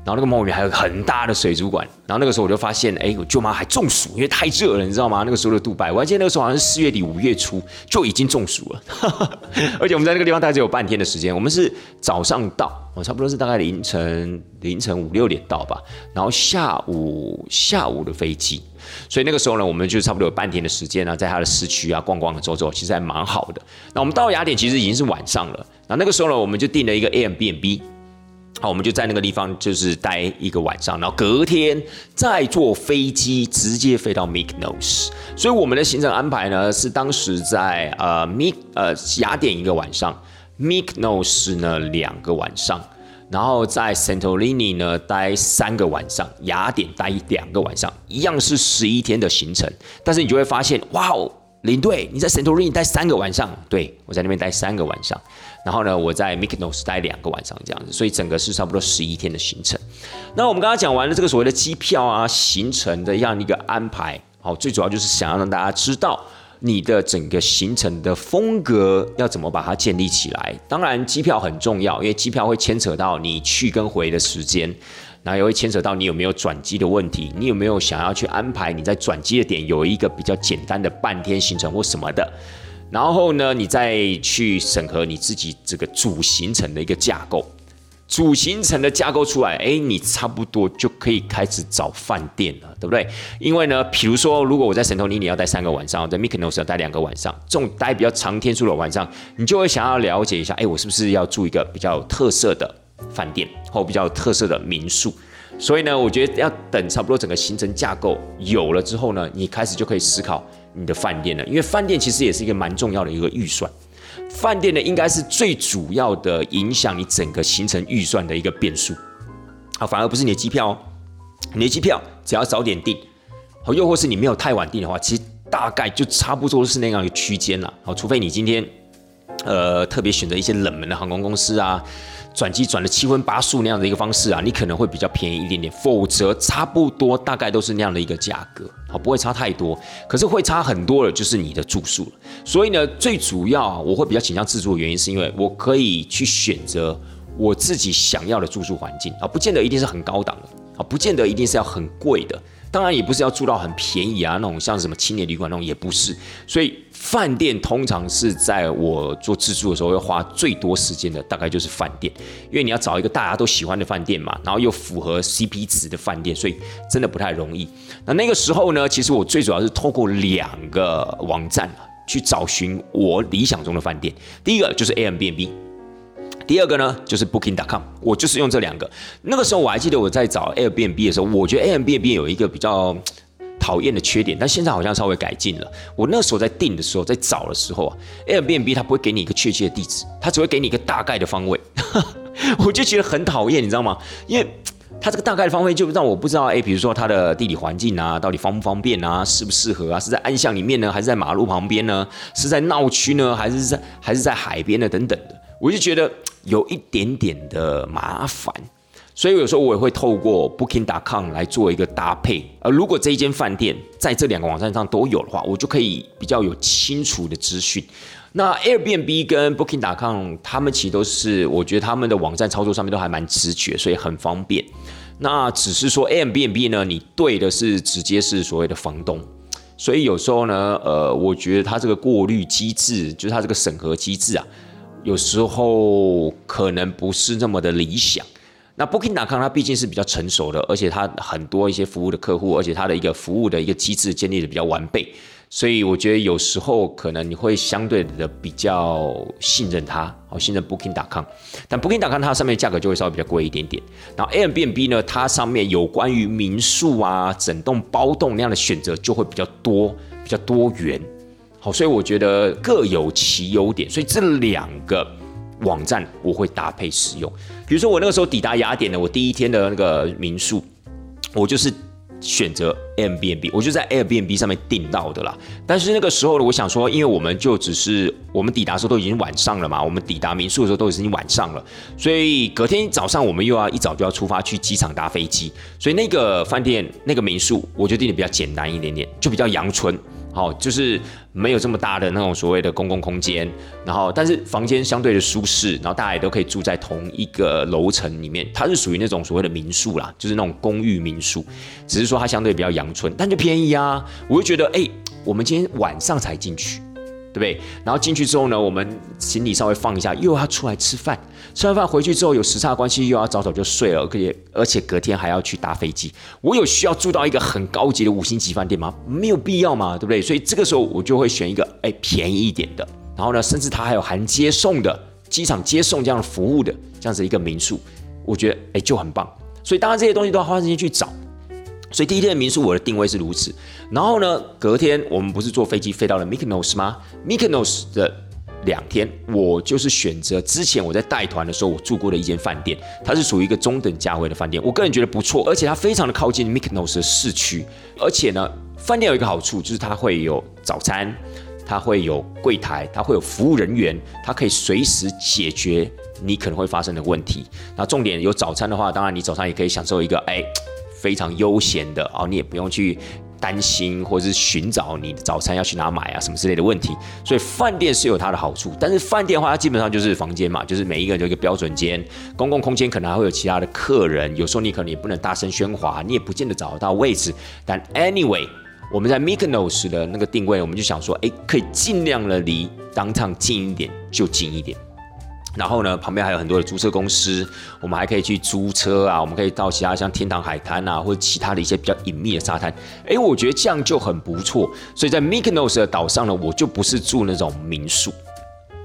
然后那个梦里面还有很大的水族馆，然后那个时候我就发现，哎，我舅妈还中暑，因为太热了，你知道吗？那个时候的杜拜，我还记得那个时候好像是四月底五月初就已经中暑了，而且我们在那个地方大概只有半天的时间，我们是早上到，我差不多是大概凌晨凌晨五六点到吧，然后下午下午的飞机，所以那个时候呢，我们就差不多有半天的时间呢，在它的市区啊逛逛走走，其实还蛮好的。那我们到雅典其实已经是晚上了，那那个时候呢，我们就订了一个 A M B N B。好，我们就在那个地方就是待一个晚上，然后隔天再坐飞机直接飞到 Mykonos。所以我们的行程安排呢是当时在呃 Mik 呃雅典一个晚上，Mykonos 呢两个晚上。然后在 Santorini 呢待三个晚上，雅典待两个晚上，一样是十一天的行程。但是你就会发现，哇哦，领队你在 Santorini 待三个晚上，对我在那边待三个晚上。然后呢，我在 Mykonos 待两个晚上这样子，所以整个是差不多十一天的行程。那我们刚刚讲完了这个所谓的机票啊、行程的这样一个安排，好，最主要就是想要让大家知道你的整个行程的风格要怎么把它建立起来。当然，机票很重要，因为机票会牵扯到你去跟回的时间，然后也会牵扯到你有没有转机的问题，你有没有想要去安排你在转机的点有一个比较简单的半天行程或什么的。然后呢，你再去审核你自己这个主行程的一个架构，主行程的架构出来，哎，你差不多就可以开始找饭店了，对不对？因为呢，比如说，如果我在神头尼你要待三个晚上，在 Mykonos 要待两个晚上，这种待比较长天数的晚上，你就会想要了解一下，哎，我是不是要住一个比较有特色的饭店，或比较有特色的民宿？所以呢，我觉得要等差不多整个行程架构有了之后呢，你开始就可以思考。你的饭店呢？因为饭店其实也是一个蛮重要的一个预算，饭店呢应该是最主要的影响你整个行程预算的一个变数，啊，反而不是你的机票哦。你的机票只要早点订，好，又或是你没有太晚订的话，其实大概就差不多是那样一个区间了，好，除非你今天，呃，特别选择一些冷门的航空公司啊。转机转了七荤八素那样的一个方式啊，你可能会比较便宜一点点，否则差不多大概都是那样的一个价格，好，不会差太多。可是会差很多的，就是你的住宿。所以呢，最主要我会比较倾向自助的原因，是因为我可以去选择我自己想要的住宿环境啊，不见得一定是很高档的啊，不见得一定是要很贵的。当然也不是要住到很便宜啊，那种像什么青年旅馆那种也不是。所以饭店通常是在我做自助的时候要花最多时间的，大概就是饭店，因为你要找一个大家都喜欢的饭店嘛，然后又符合 CP 值的饭店，所以真的不太容易。那那个时候呢，其实我最主要是透过两个网站去找寻我理想中的饭店，第一个就是 a m b n b 第二个呢，就是 Booking.com，我就是用这两个。那个时候我还记得我在找 Airbnb 的时候，我觉得 Airbnb 有一个比较讨厌的缺点，但现在好像稍微改进了。我那时候在订的时候，在找的时候啊，Airbnb 它不会给你一个确切的地址，它只会给你一个大概的方位，我就觉得很讨厌，你知道吗？因为它这个大概的方位就让我不知道，哎，比如说它的地理环境啊，到底方不方便啊，适不适合啊，是在暗巷里面呢，还是在马路旁边呢？是在闹区呢，还是在还是在海边呢？等等的，我就觉得。有一点点的麻烦，所以有时候我也会透过 Booking.com 来做一个搭配。而如果这一间饭店在这两个网站上都有的话，我就可以比较有清楚的资讯。那 Airbnb 跟 Booking.com 他们其实都是，我觉得他们的网站操作上面都还蛮直觉，所以很方便。那只是说 Airbnb 呢，你对的是直接是所谓的房东，所以有时候呢，呃，我觉得它这个过滤机制，就是它这个审核机制啊。有时候可能不是那么的理想。那 Booking.com 它毕竟是比较成熟的，而且它很多一些服务的客户，而且它的一个服务的一个机制建立的比较完备，所以我觉得有时候可能你会相对的比较信任它，好信任 Booking.com。但 Booking.com 它上面价格就会稍微比较贵一点点。然后 Airbnb 呢，它上面有关于民宿啊、整栋包栋那样的选择就会比较多，比较多元。好，所以我觉得各有其优点，所以这两个网站我会搭配使用。比如说我那个时候抵达雅典的，我第一天的那个民宿，我就是选择 Airbnb，我就在 Airbnb 上面订到的啦。但是那个时候呢，我想说，因为我们就只是我们抵达的时候都已经晚上了嘛，我们抵达民宿的时候都已经晚上了，所以隔天早上我们又要一早就要出发去机场搭飞机，所以那个饭店那个民宿我就订的比较简单一点点，就比较阳春。好，就是没有这么大的那种所谓的公共空间，然后但是房间相对的舒适，然后大家也都可以住在同一个楼层里面，它是属于那种所谓的民宿啦，就是那种公寓民宿，只是说它相对比较阳春，但就便宜啊，我就觉得哎，我们今天晚上才进去。对不对？然后进去之后呢，我们行李稍微放一下，又要出来吃饭。吃完饭回去之后，有时差关系，又要早早就睡了，而且而且隔天还要去搭飞机。我有需要住到一个很高级的五星级饭店吗？没有必要嘛，对不对？所以这个时候我就会选一个哎便宜一点的，然后呢，甚至它还有含接送的机场接送这样的服务的这样子一个民宿，我觉得哎就很棒。所以当然这些东西都要花时间去找。所以第一天的民宿我的定位是如此，然后呢，隔天我们不是坐飞机飞到了 Mykonos 吗？Mykonos 的两天，我就是选择之前我在带团的时候我住过的一间饭店，它是属于一个中等价位的饭店，我个人觉得不错，而且它非常的靠近 Mykonos 的市区，而且呢，饭店有一个好处就是它会有早餐，它会有柜台，它会有服务人员，它可以随时解决你可能会发生的问题。那重点有早餐的话，当然你早餐也可以享受一个哎非常悠闲的哦，你也不用去。担心或者是寻找你的早餐要去哪买啊什么之类的问题，所以饭店是有它的好处，但是饭店的话，它基本上就是房间嘛，就是每一个人有一个标准间，公共空间可能还会有其他的客人，有时候你可能也不能大声喧哗，你也不见得找得到位置。但 anyway，我们在 Mykonos 的那个定位，我们就想说，哎，可以尽量的离当场近一点就近一点。然后呢，旁边还有很多的租车公司，我们还可以去租车啊，我们可以到其他像天堂海滩啊，或者其他的一些比较隐秘的沙滩。哎，我觉得这样就很不错。所以在 Mykonos 的岛上呢，我就不是住那种民宿，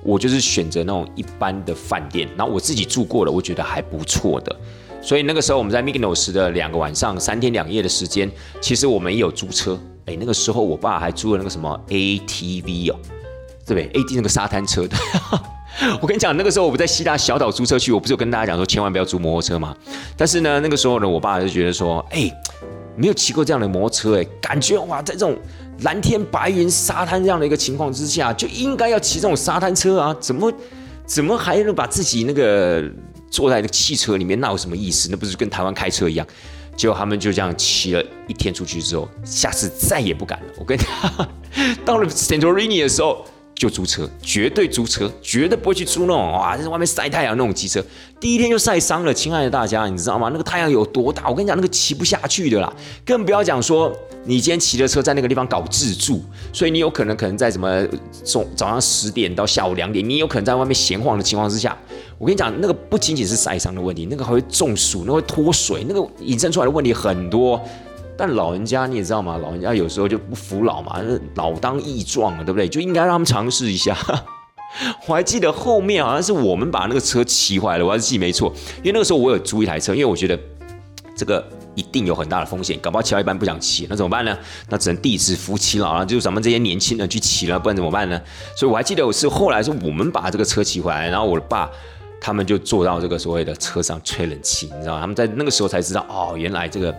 我就是选择那种一般的饭店。然后我自己住过了，我觉得还不错的。所以那个时候我们在 Mykonos 的两个晚上、三天两夜的时间，其实我们也有租车。哎，那个时候我爸还租了那个什么 ATV 哦，对不对？AT 那个沙滩车的。我跟你讲，那个时候我不在希腊小岛租车去，我不是有跟大家讲说千万不要租摩托车吗？但是呢，那个时候呢，我爸就觉得说，哎，没有骑过这样的摩托车，哎，感觉哇，在这种蓝天白云、沙滩这样的一个情况之下，就应该要骑这种沙滩车啊，怎么怎么还能把自己那个坐在那个汽车里面，那有什么意思？那不是跟台湾开车一样？结果他们就这样骑了一天出去之后，下次再也不敢了。我跟他 到了 Santorini 的时候。就租车，绝对租车，绝对不会去租那种哇，在外面晒太阳那种机车。第一天就晒伤了，亲爱的大家，你知道吗？那个太阳有多大？我跟你讲，那个骑不下去的啦。更不要讲说你今天骑着车在那个地方搞自助，所以你有可能可能在什么中早上十点到下午两点，你有可能在外面闲晃的情况之下，我跟你讲，那个不仅仅是晒伤的问题，那个还会中暑，那会脱水，那个引申出来的问题很多。但老人家你也知道嘛，老人家有时候就不服老嘛，老当益壮了，对不对？就应该让他们尝试一下。我还记得后面好像是我们把那个车骑坏了，我还是记没错，因为那个时候我有租一台车，因为我觉得这个一定有很大的风险，搞不好骑到一半不想骑，那怎么办呢？那只能弟子扶妻老了，就是咱们这些年轻人去骑了，不然怎么办呢？所以我还记得我是后来是我们把这个车骑回来，然后我的爸他们就坐到这个所谓的车上吹冷气，你知道吗？他们在那个时候才知道哦，原来这个。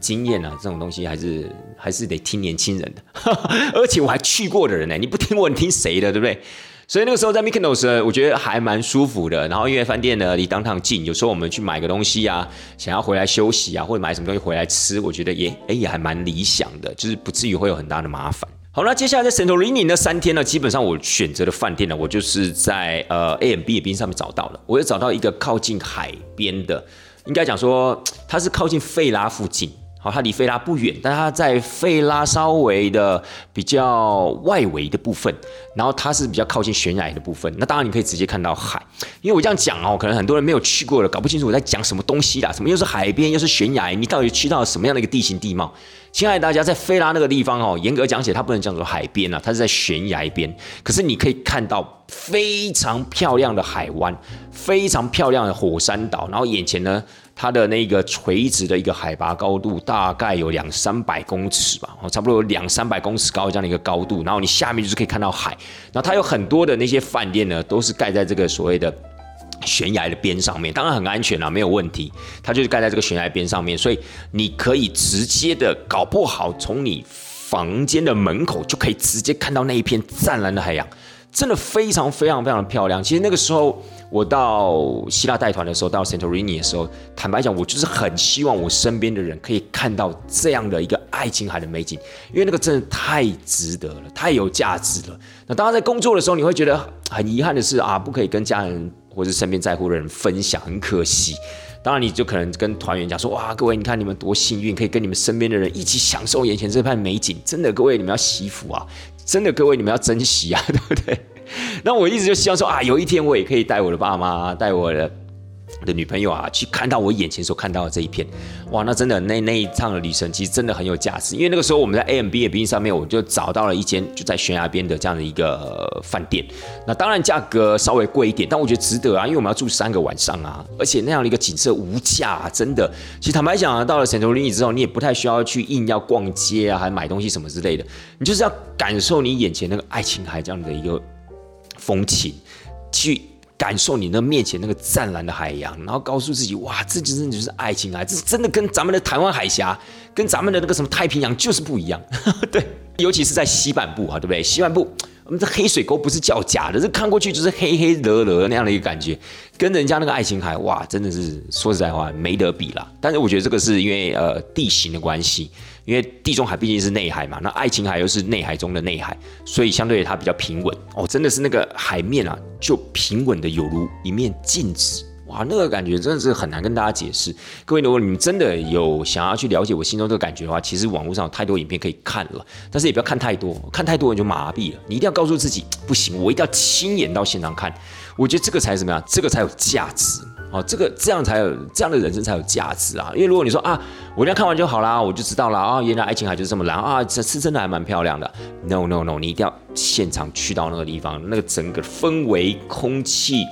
经验啊，这种东西还是还是得听年轻人的，而且我还去过的人呢，你不听我，你听谁的，对不对？所以那个时候在 m i k a n o s 我觉得还蛮舒服的。然后因为饭店呢离当趟近，有时候我们去买个东西啊，想要回来休息啊，或者买什么东西回来吃，我觉得也哎也还蛮理想的，就是不至于会有很大的麻烦。好，那接下来在 Santorini 那三天呢，基本上我选择的饭店呢，我就是在呃 A M B 的边上面找到了，我又找到一个靠近海边的，应该讲说它是靠近费拉附近。好，它离费拉不远，但它在费拉稍微的比较外围的部分，然后它是比较靠近悬崖的部分。那当然你可以直接看到海，因为我这样讲哦，可能很多人没有去过了，搞不清楚我在讲什么东西啦。什么又是海边，又是悬崖，你到底去到什么样的一个地形地貌？亲爱的大家，在费拉那个地方哦，严格讲起来，它不能叫做海边啊，它是在悬崖边。可是你可以看到非常漂亮的海湾，非常漂亮的火山岛，然后眼前呢。它的那个垂直的一个海拔高度大概有两三百公尺吧，哦，差不多有两三百公尺高这样的一个高度，然后你下面就是可以看到海，然后它有很多的那些饭店呢，都是盖在这个所谓的悬崖的边上面，当然很安全啊，没有问题，它就是盖在这个悬崖边上面，所以你可以直接的，搞不好从你房间的门口就可以直接看到那一片湛蓝的海洋，真的非常非常非常的漂亮。其实那个时候。我到希腊带团的时候，到 Santorini 的时候，坦白讲，我就是很希望我身边的人可以看到这样的一个爱琴海的美景，因为那个真的太值得了，太有价值了。那当然，在工作的时候，你会觉得很遗憾的是啊，不可以跟家人或者身边在乎的人分享，很可惜。当然，你就可能跟团员讲说，哇，各位，你看你们多幸运，可以跟你们身边的人一起享受眼前这片美景。真的，各位，你们要惜福啊！真的，各位，你们要珍惜啊，对不对？那我一直就希望说啊，有一天我也可以带我的爸妈，带我的的女朋友啊，去看到我眼前所看到的这一片，哇，那真的那那一趟的旅程其实真的很有价值。因为那个时候我们在 A M B 的 B 上面，我就找到了一间就在悬崖边的这样的一个饭店。那当然价格稍微贵一点，但我觉得值得啊，因为我们要住三个晚上啊，而且那样的一个景色无价，真的。其实坦白讲啊，到了圣托里尼之后，你也不太需要去硬要逛街啊，还买东西什么之类的，你就是要感受你眼前那个爱琴海这样的一个。风情，去感受你那面前那个湛蓝的海洋，然后告诉自己，哇，这真的就是爱情啊！这是真的跟咱们的台湾海峡，跟咱们的那个什么太平洋就是不一样。对，尤其是在西半部啊，对不对？西半部。我们这黑水沟不是叫假的，这看过去就是黑黑惹惹那样的一个感觉，跟人家那个爱琴海哇，真的是说实在话没得比啦。但是我觉得这个是因为呃地形的关系，因为地中海毕竟是内海嘛，那爱琴海又是内海中的内海，所以相对它比较平稳哦，真的是那个海面啊，就平稳的有如一面镜子。哇，那个感觉真的是很难跟大家解释。各位，如果你们真的有想要去了解我心中这个感觉的话，其实网络上有太多影片可以看了，但是也不要看太多，看太多你就麻痹了。你一定要告诉自己，不行，我一定要亲眼到现场看。我觉得这个才怎么样？这个才有价值哦，这个这样才有这样的人生才有价值啊。因为如果你说啊，我一定要看完就好啦，我就知道了啊，原来爱琴海就是这么蓝啊，这是真的还蛮漂亮的。No No No，你一定要现场去到那个地方，那个整个氛围、空气。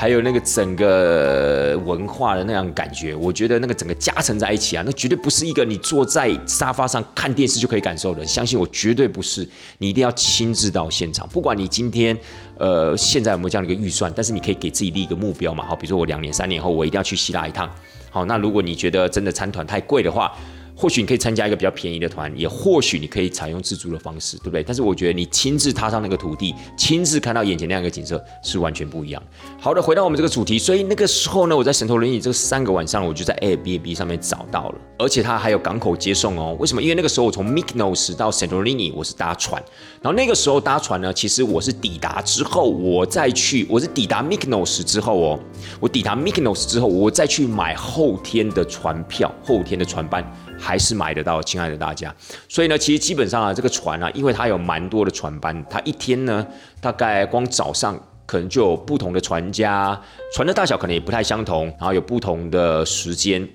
还有那个整个文化的那样感觉，我觉得那个整个加成在一起啊，那绝对不是一个你坐在沙发上看电视就可以感受的。相信我，绝对不是。你一定要亲自到现场。不管你今天，呃，现在有没有这样的一个预算，但是你可以给自己立一个目标嘛。好，比如说我两年、三年后我一定要去希腊一趟。好，那如果你觉得真的参团太贵的话，或许你可以参加一个比较便宜的团，也或许你可以采用自助的方式，对不对？但是我觉得你亲自踏上那个土地，亲自看到眼前那样一个景色，是完全不一样。好的，回到我们这个主题，所以那个时候呢，我在神头林尼这三个晚上，我就在 Airbnb 上面找到了，而且它还有港口接送哦。为什么？因为那个时候我从 Mykonos 到圣托伦尼我是搭船，然后那个时候搭船呢，其实我是抵达之后，我再去，我是抵达 Mykonos 之后哦，我抵达 Mykonos 之后，我再去买后天的船票，后天的船班。还是买得到，亲爱的大家。所以呢，其实基本上啊，这个船啊，因为它有蛮多的船班，它一天呢，大概光早上可能就有不同的船家，船的大小可能也不太相同，然后有不同的时间，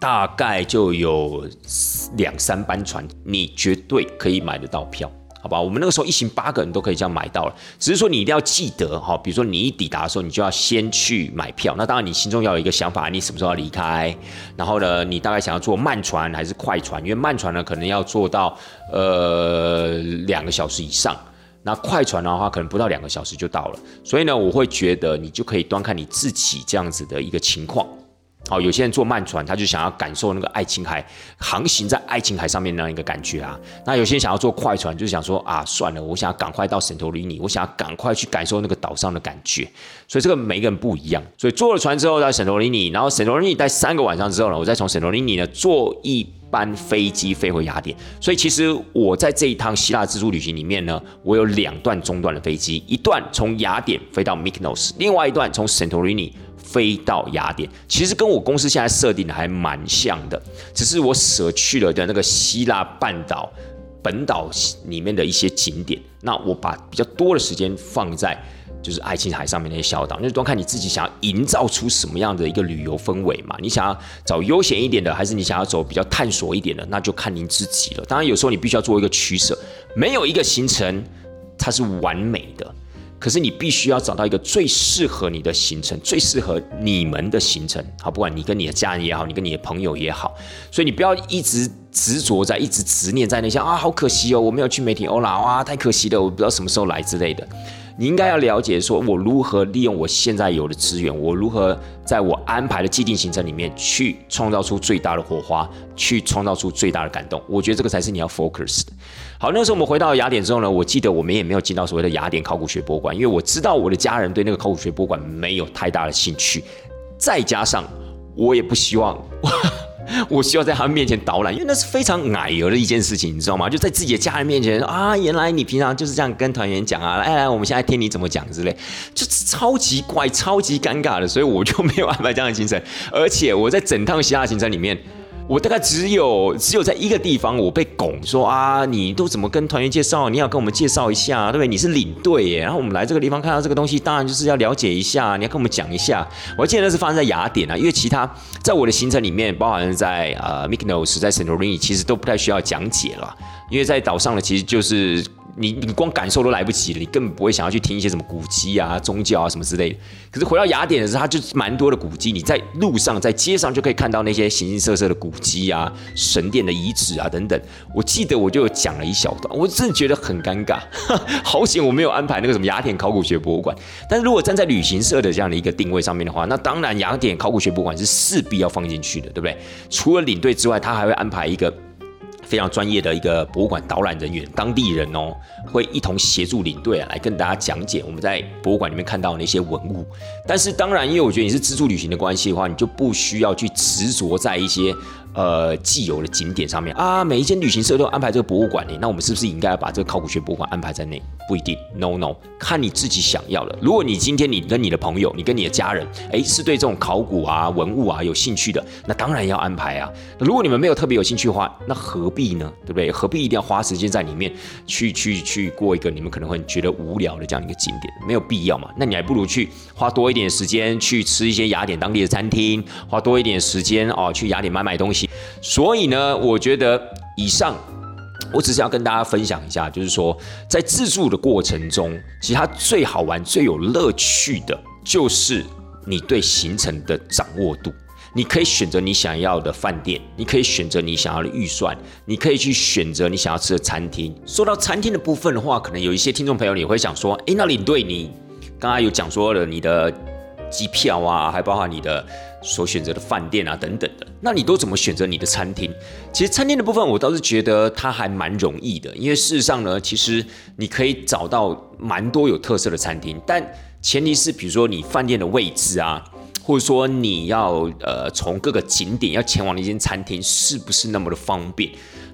大概就有两三班船，你绝对可以买得到票。好吧，我们那个时候一行八个人都可以这样买到了，只是说你一定要记得哈，比如说你一抵达的时候，你就要先去买票。那当然你心中要有一个想法，你什么时候要离开？然后呢，你大概想要坐慢船还是快船？因为慢船呢可能要坐到呃两个小时以上，那快船的话可能不到两个小时就到了。所以呢，我会觉得你就可以端看你自己这样子的一个情况。好，有些人坐慢船，他就想要感受那个爱琴海航行在爱琴海上面那样一个感觉啊。那有些人想要坐快船，就想说啊，算了，我想要赶快到圣托里尼，我想要赶快去感受那个岛上的感觉。所以这个每个人不一样。所以坐了船之后到圣托里尼，然后圣托里尼待三个晚上之后呢，我再从圣托里尼呢坐一班飞机飞回雅典。所以其实我在这一趟希腊自助旅行里面呢，我有两段中段的飞机，一段从雅典飞到 Mykonos，另外一段从圣托里尼。飞到雅典，其实跟我公司现在设定的还蛮像的，只是我舍去了的那个希腊半岛本岛里面的一些景点，那我把比较多的时间放在就是爱琴海上面那些小岛，那就端看你自己想要营造出什么样的一个旅游氛围嘛。你想要找悠闲一点的，还是你想要走比较探索一点的，那就看您自己了。当然有时候你必须要做一个取舍，没有一个行程它是完美的。可是你必须要找到一个最适合你的行程，最适合你们的行程，好，不管你跟你的家人也好，你跟你的朋友也好，所以你不要一直执着在，一直执念在那些啊，好可惜哦，我没有去媒体欧啦，哇，太可惜了，我不知道什么时候来之类的。你应该要了解，说我如何利用我现在有的资源，我如何在我安排的既定行程里面去创造出最大的火花，去创造出最大的感动。我觉得这个才是你要 focus 的。好，那时候我们回到雅典之后呢，我记得我们也没有进到所谓的雅典考古学博物馆，因为我知道我的家人对那个考古学博物馆没有太大的兴趣，再加上我也不希望。我需要在他们面前导览，因为那是非常矮油的一件事情，你知道吗？就在自己的家人面前啊，原来你平常就是这样跟团员讲啊，来来，我们现在听你怎么讲之类，就超级怪、超级尴尬的，所以我就没有安排这样的行程，而且我在整趟希腊行程里面。我大概只有只有在一个地方，我被拱说啊，你都怎么跟团员介绍？你要跟我们介绍一下，对不对？你是领队耶，然后我们来这个地方看到这个东西，当然就是要了解一下，你要跟我们讲一下。我记得那是发生在雅典啊，因为其他在我的行程里面，包含在呃 Mykonos、在 Santorini，其实都不太需要讲解了，因为在岛上呢，其实就是你你光感受都来不及了，你根本不会想要去听一些什么古迹啊、宗教啊什么之类的。可是回到雅典的时候，它就蛮多的古迹，你在路上、在街上就可以看到那些形形色色的古迹啊、神殿的遗址啊等等。我记得我就有讲了一小段，我真的觉得很尴尬，好险我没有安排那个什么雅典考古学博物馆。但是如果站在旅行社的这样的一个定位上面的话，那当然雅典考古学博物馆是势必要放进去的，对不对？除了领队之外，他还会安排一个。非常专业的一个博物馆导览人员，当地人哦，会一同协助领队啊，来跟大家讲解我们在博物馆里面看到的那些文物。但是当然，因为我觉得你是自助旅行的关系的话，你就不需要去执着在一些。呃，既有的景点上面啊，每一间旅行社都安排这个博物馆呢，那我们是不是应该要把这个考古学博物馆安排在内？不一定，no no，看你自己想要的。如果你今天你跟你的朋友，你跟你的家人，哎，是对这种考古啊、文物啊有兴趣的，那当然要安排啊。如果你们没有特别有兴趣的话，那何必呢？对不对？何必一定要花时间在里面去去去过一个你们可能会觉得无聊的这样一个景点？没有必要嘛。那你还不如去花多一点时间去吃一些雅典当地的餐厅，花多一点时间哦，去雅典买买东西。所以呢，我觉得以上，我只是要跟大家分享一下，就是说，在自助的过程中，其实它最好玩、最有乐趣的，就是你对行程的掌握度。你可以选择你想要的饭店，你可以选择你想要的预算，你可以去选择你想要吃的餐厅。说到餐厅的部分的话，可能有一些听众朋友你会想说，诶，那领队你刚刚有讲说了你的机票啊，还包括你的。所选择的饭店啊，等等的，那你都怎么选择你的餐厅？其实餐厅的部分，我倒是觉得它还蛮容易的，因为事实上呢，其实你可以找到蛮多有特色的餐厅，但前提是，比如说你饭店的位置啊，或者说你要呃从各个景点要前往的一间餐厅，是不是那么的方便？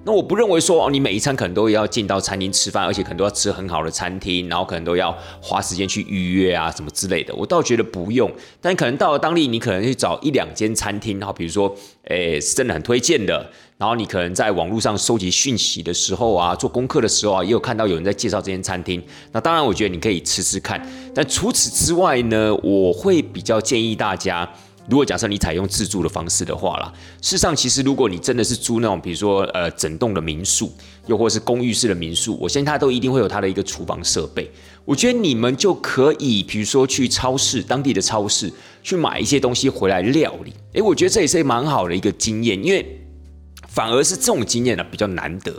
那我不认为说哦，你每一餐可能都要进到餐厅吃饭，而且可能都要吃很好的餐厅，然后可能都要花时间去预约啊什么之类的。我倒觉得不用，但可能到了当地，你可能去找一两间餐厅，然后比如说，诶，是真的很推荐的。然后你可能在网络上收集讯息的时候啊，做功课的时候啊，也有看到有人在介绍这间餐厅。那当然，我觉得你可以吃吃看。但除此之外呢，我会比较建议大家。如果假设你采用自助的方式的话啦，事实上，其实如果你真的是租那种，比如说呃整栋的民宿，又或是公寓式的民宿，我相信它都一定会有它的一个厨房设备。我觉得你们就可以，比如说去超市，当地的超市去买一些东西回来料理。诶，我觉得这也是蛮好的一个经验，因为反而是这种经验呢比较难得。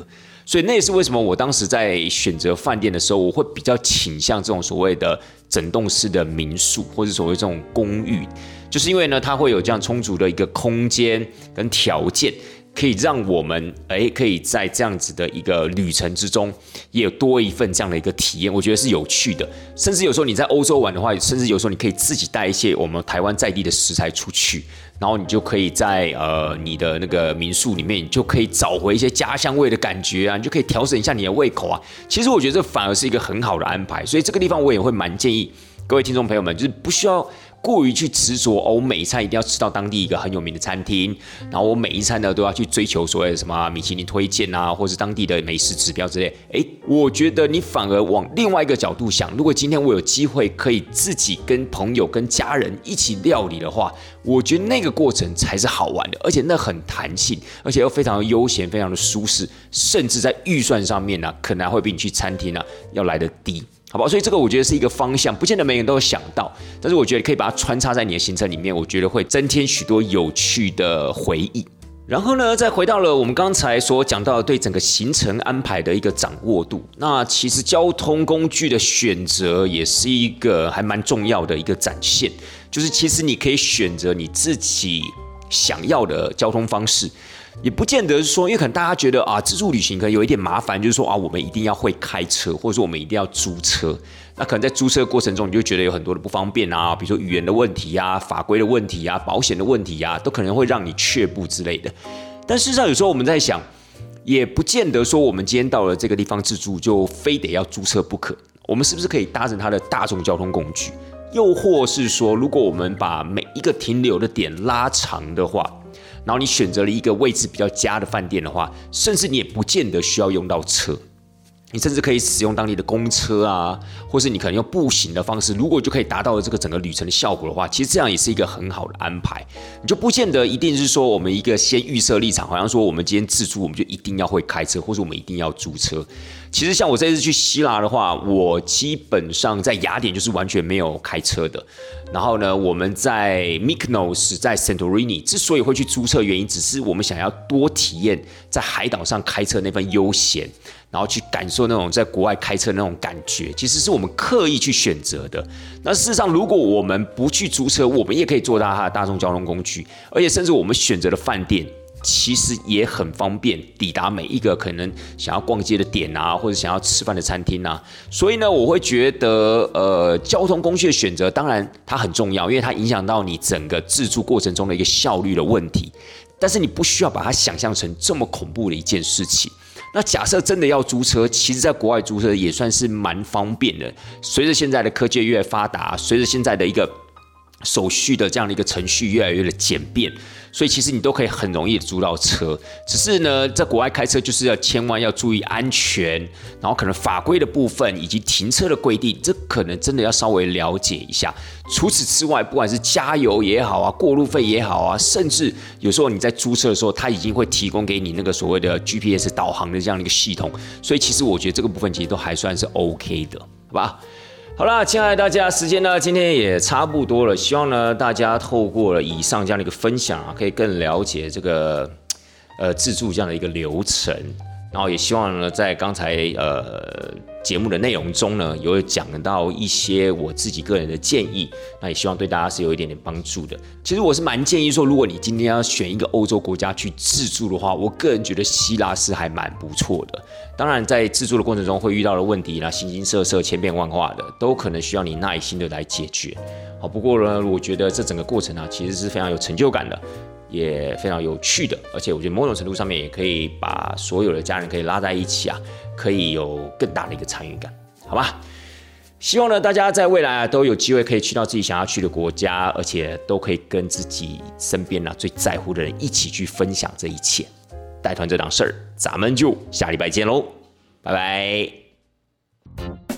所以那也是为什么我当时在选择饭店的时候，我会比较倾向这种所谓的整栋式的民宿，或者所谓这种公寓，就是因为呢，它会有这样充足的一个空间跟条件。可以让我们哎，可以在这样子的一个旅程之中，也有多一份这样的一个体验，我觉得是有趣的。甚至有时候你在欧洲玩的话，甚至有时候你可以自己带一些我们台湾在地的食材出去，然后你就可以在呃你的那个民宿里面，你就可以找回一些家乡味的感觉啊，你就可以调整一下你的胃口啊。其实我觉得这反而是一个很好的安排，所以这个地方我也会蛮建议各位听众朋友们，就是不需要。过于去执着哦，我每一餐一定要吃到当地一个很有名的餐厅，然后我每一餐呢都要去追求所谓的什么米其林推荐啊，或是当地的美食指标之类。诶，我觉得你反而往另外一个角度想，如果今天我有机会可以自己跟朋友、跟家人一起料理的话，我觉得那个过程才是好玩的，而且那很弹性，而且又非常的悠闲、非常的舒适，甚至在预算上面呢，可能会比你去餐厅呢要来的低。好吧，所以这个我觉得是一个方向，不见得每个人都有想到，但是我觉得可以把它穿插在你的行程里面，我觉得会增添许多有趣的回忆。然后呢，再回到了我们刚才所讲到对整个行程安排的一个掌握度，那其实交通工具的选择也是一个还蛮重要的一个展现，就是其实你可以选择你自己想要的交通方式。也不见得是说，因为可能大家觉得啊，自助旅行可能有一点麻烦，就是说啊，我们一定要会开车，或者说我们一定要租车。那可能在租车过程中，你就觉得有很多的不方便啊，比如说语言的问题呀、法规的问题呀、保险的问题呀，都可能会让你却步之类的。但事实上，有时候我们在想，也不见得说我们今天到了这个地方自助就非得要租车不可。我们是不是可以搭乘它的大众交通工具？又或是说，如果我们把每一个停留的点拉长的话？然后你选择了一个位置比较佳的饭店的话，甚至你也不见得需要用到车。你甚至可以使用当地的公车啊，或是你可能用步行的方式，如果就可以达到了这个整个旅程的效果的话，其实这样也是一个很好的安排。你就不见得一定是说我们一个先预设立场，好像说我们今天自助我们就一定要会开车，或者我们一定要租车。其实像我这次去希腊的话，我基本上在雅典就是完全没有开车的。然后呢，我们在 Mykonos 在 Santorini 之所以会去租车，原因只是我们想要多体验在海岛上开车那份悠闲。然后去感受那种在国外开车那种感觉，其实是我们刻意去选择的。那事实上，如果我们不去租车，我们也可以坐到它的大众交通工具，而且甚至我们选择的饭店其实也很方便，抵达每一个可能想要逛街的点啊，或者想要吃饭的餐厅啊。所以呢，我会觉得，呃，交通工具的选择当然它很重要，因为它影响到你整个自助过程中的一个效率的问题。但是你不需要把它想象成这么恐怖的一件事情。那假设真的要租车，其实，在国外租车也算是蛮方便的。随着现在的科技越发达，随着现在的一个手续的这样的一个程序越来越的简便。所以其实你都可以很容易租到车，只是呢，在国外开车就是要千万要注意安全，然后可能法规的部分以及停车的规定，这可能真的要稍微了解一下。除此之外，不管是加油也好啊，过路费也好啊，甚至有时候你在租车的时候，它已经会提供给你那个所谓的 GPS 导航的这样的一个系统。所以其实我觉得这个部分其实都还算是 OK 的，好吧？好啦，亲爱的大家，时间呢今天也差不多了。希望呢大家透过了以上这样的一个分享啊，可以更了解这个呃自助这样的一个流程。然后也希望呢，在刚才呃节目的内容中呢，有讲到一些我自己个人的建议，那也希望对大家是有一点点帮助的。其实我是蛮建议说，如果你今天要选一个欧洲国家去自助的话，我个人觉得希腊是还蛮不错的。当然，在自助的过程中会遇到的问题啦，形形色色、千变万化的，都可能需要你耐心的来解决。好，不过呢，我觉得这整个过程啊，其实是非常有成就感的。也非常有趣的，而且我觉得某种程度上面也可以把所有的家人可以拉在一起啊，可以有更大的一个参与感，好吧？希望呢大家在未来啊都有机会可以去到自己想要去的国家，而且都可以跟自己身边啊最在乎的人一起去分享这一切。带团这档事儿，咱们就下礼拜见喽，拜拜。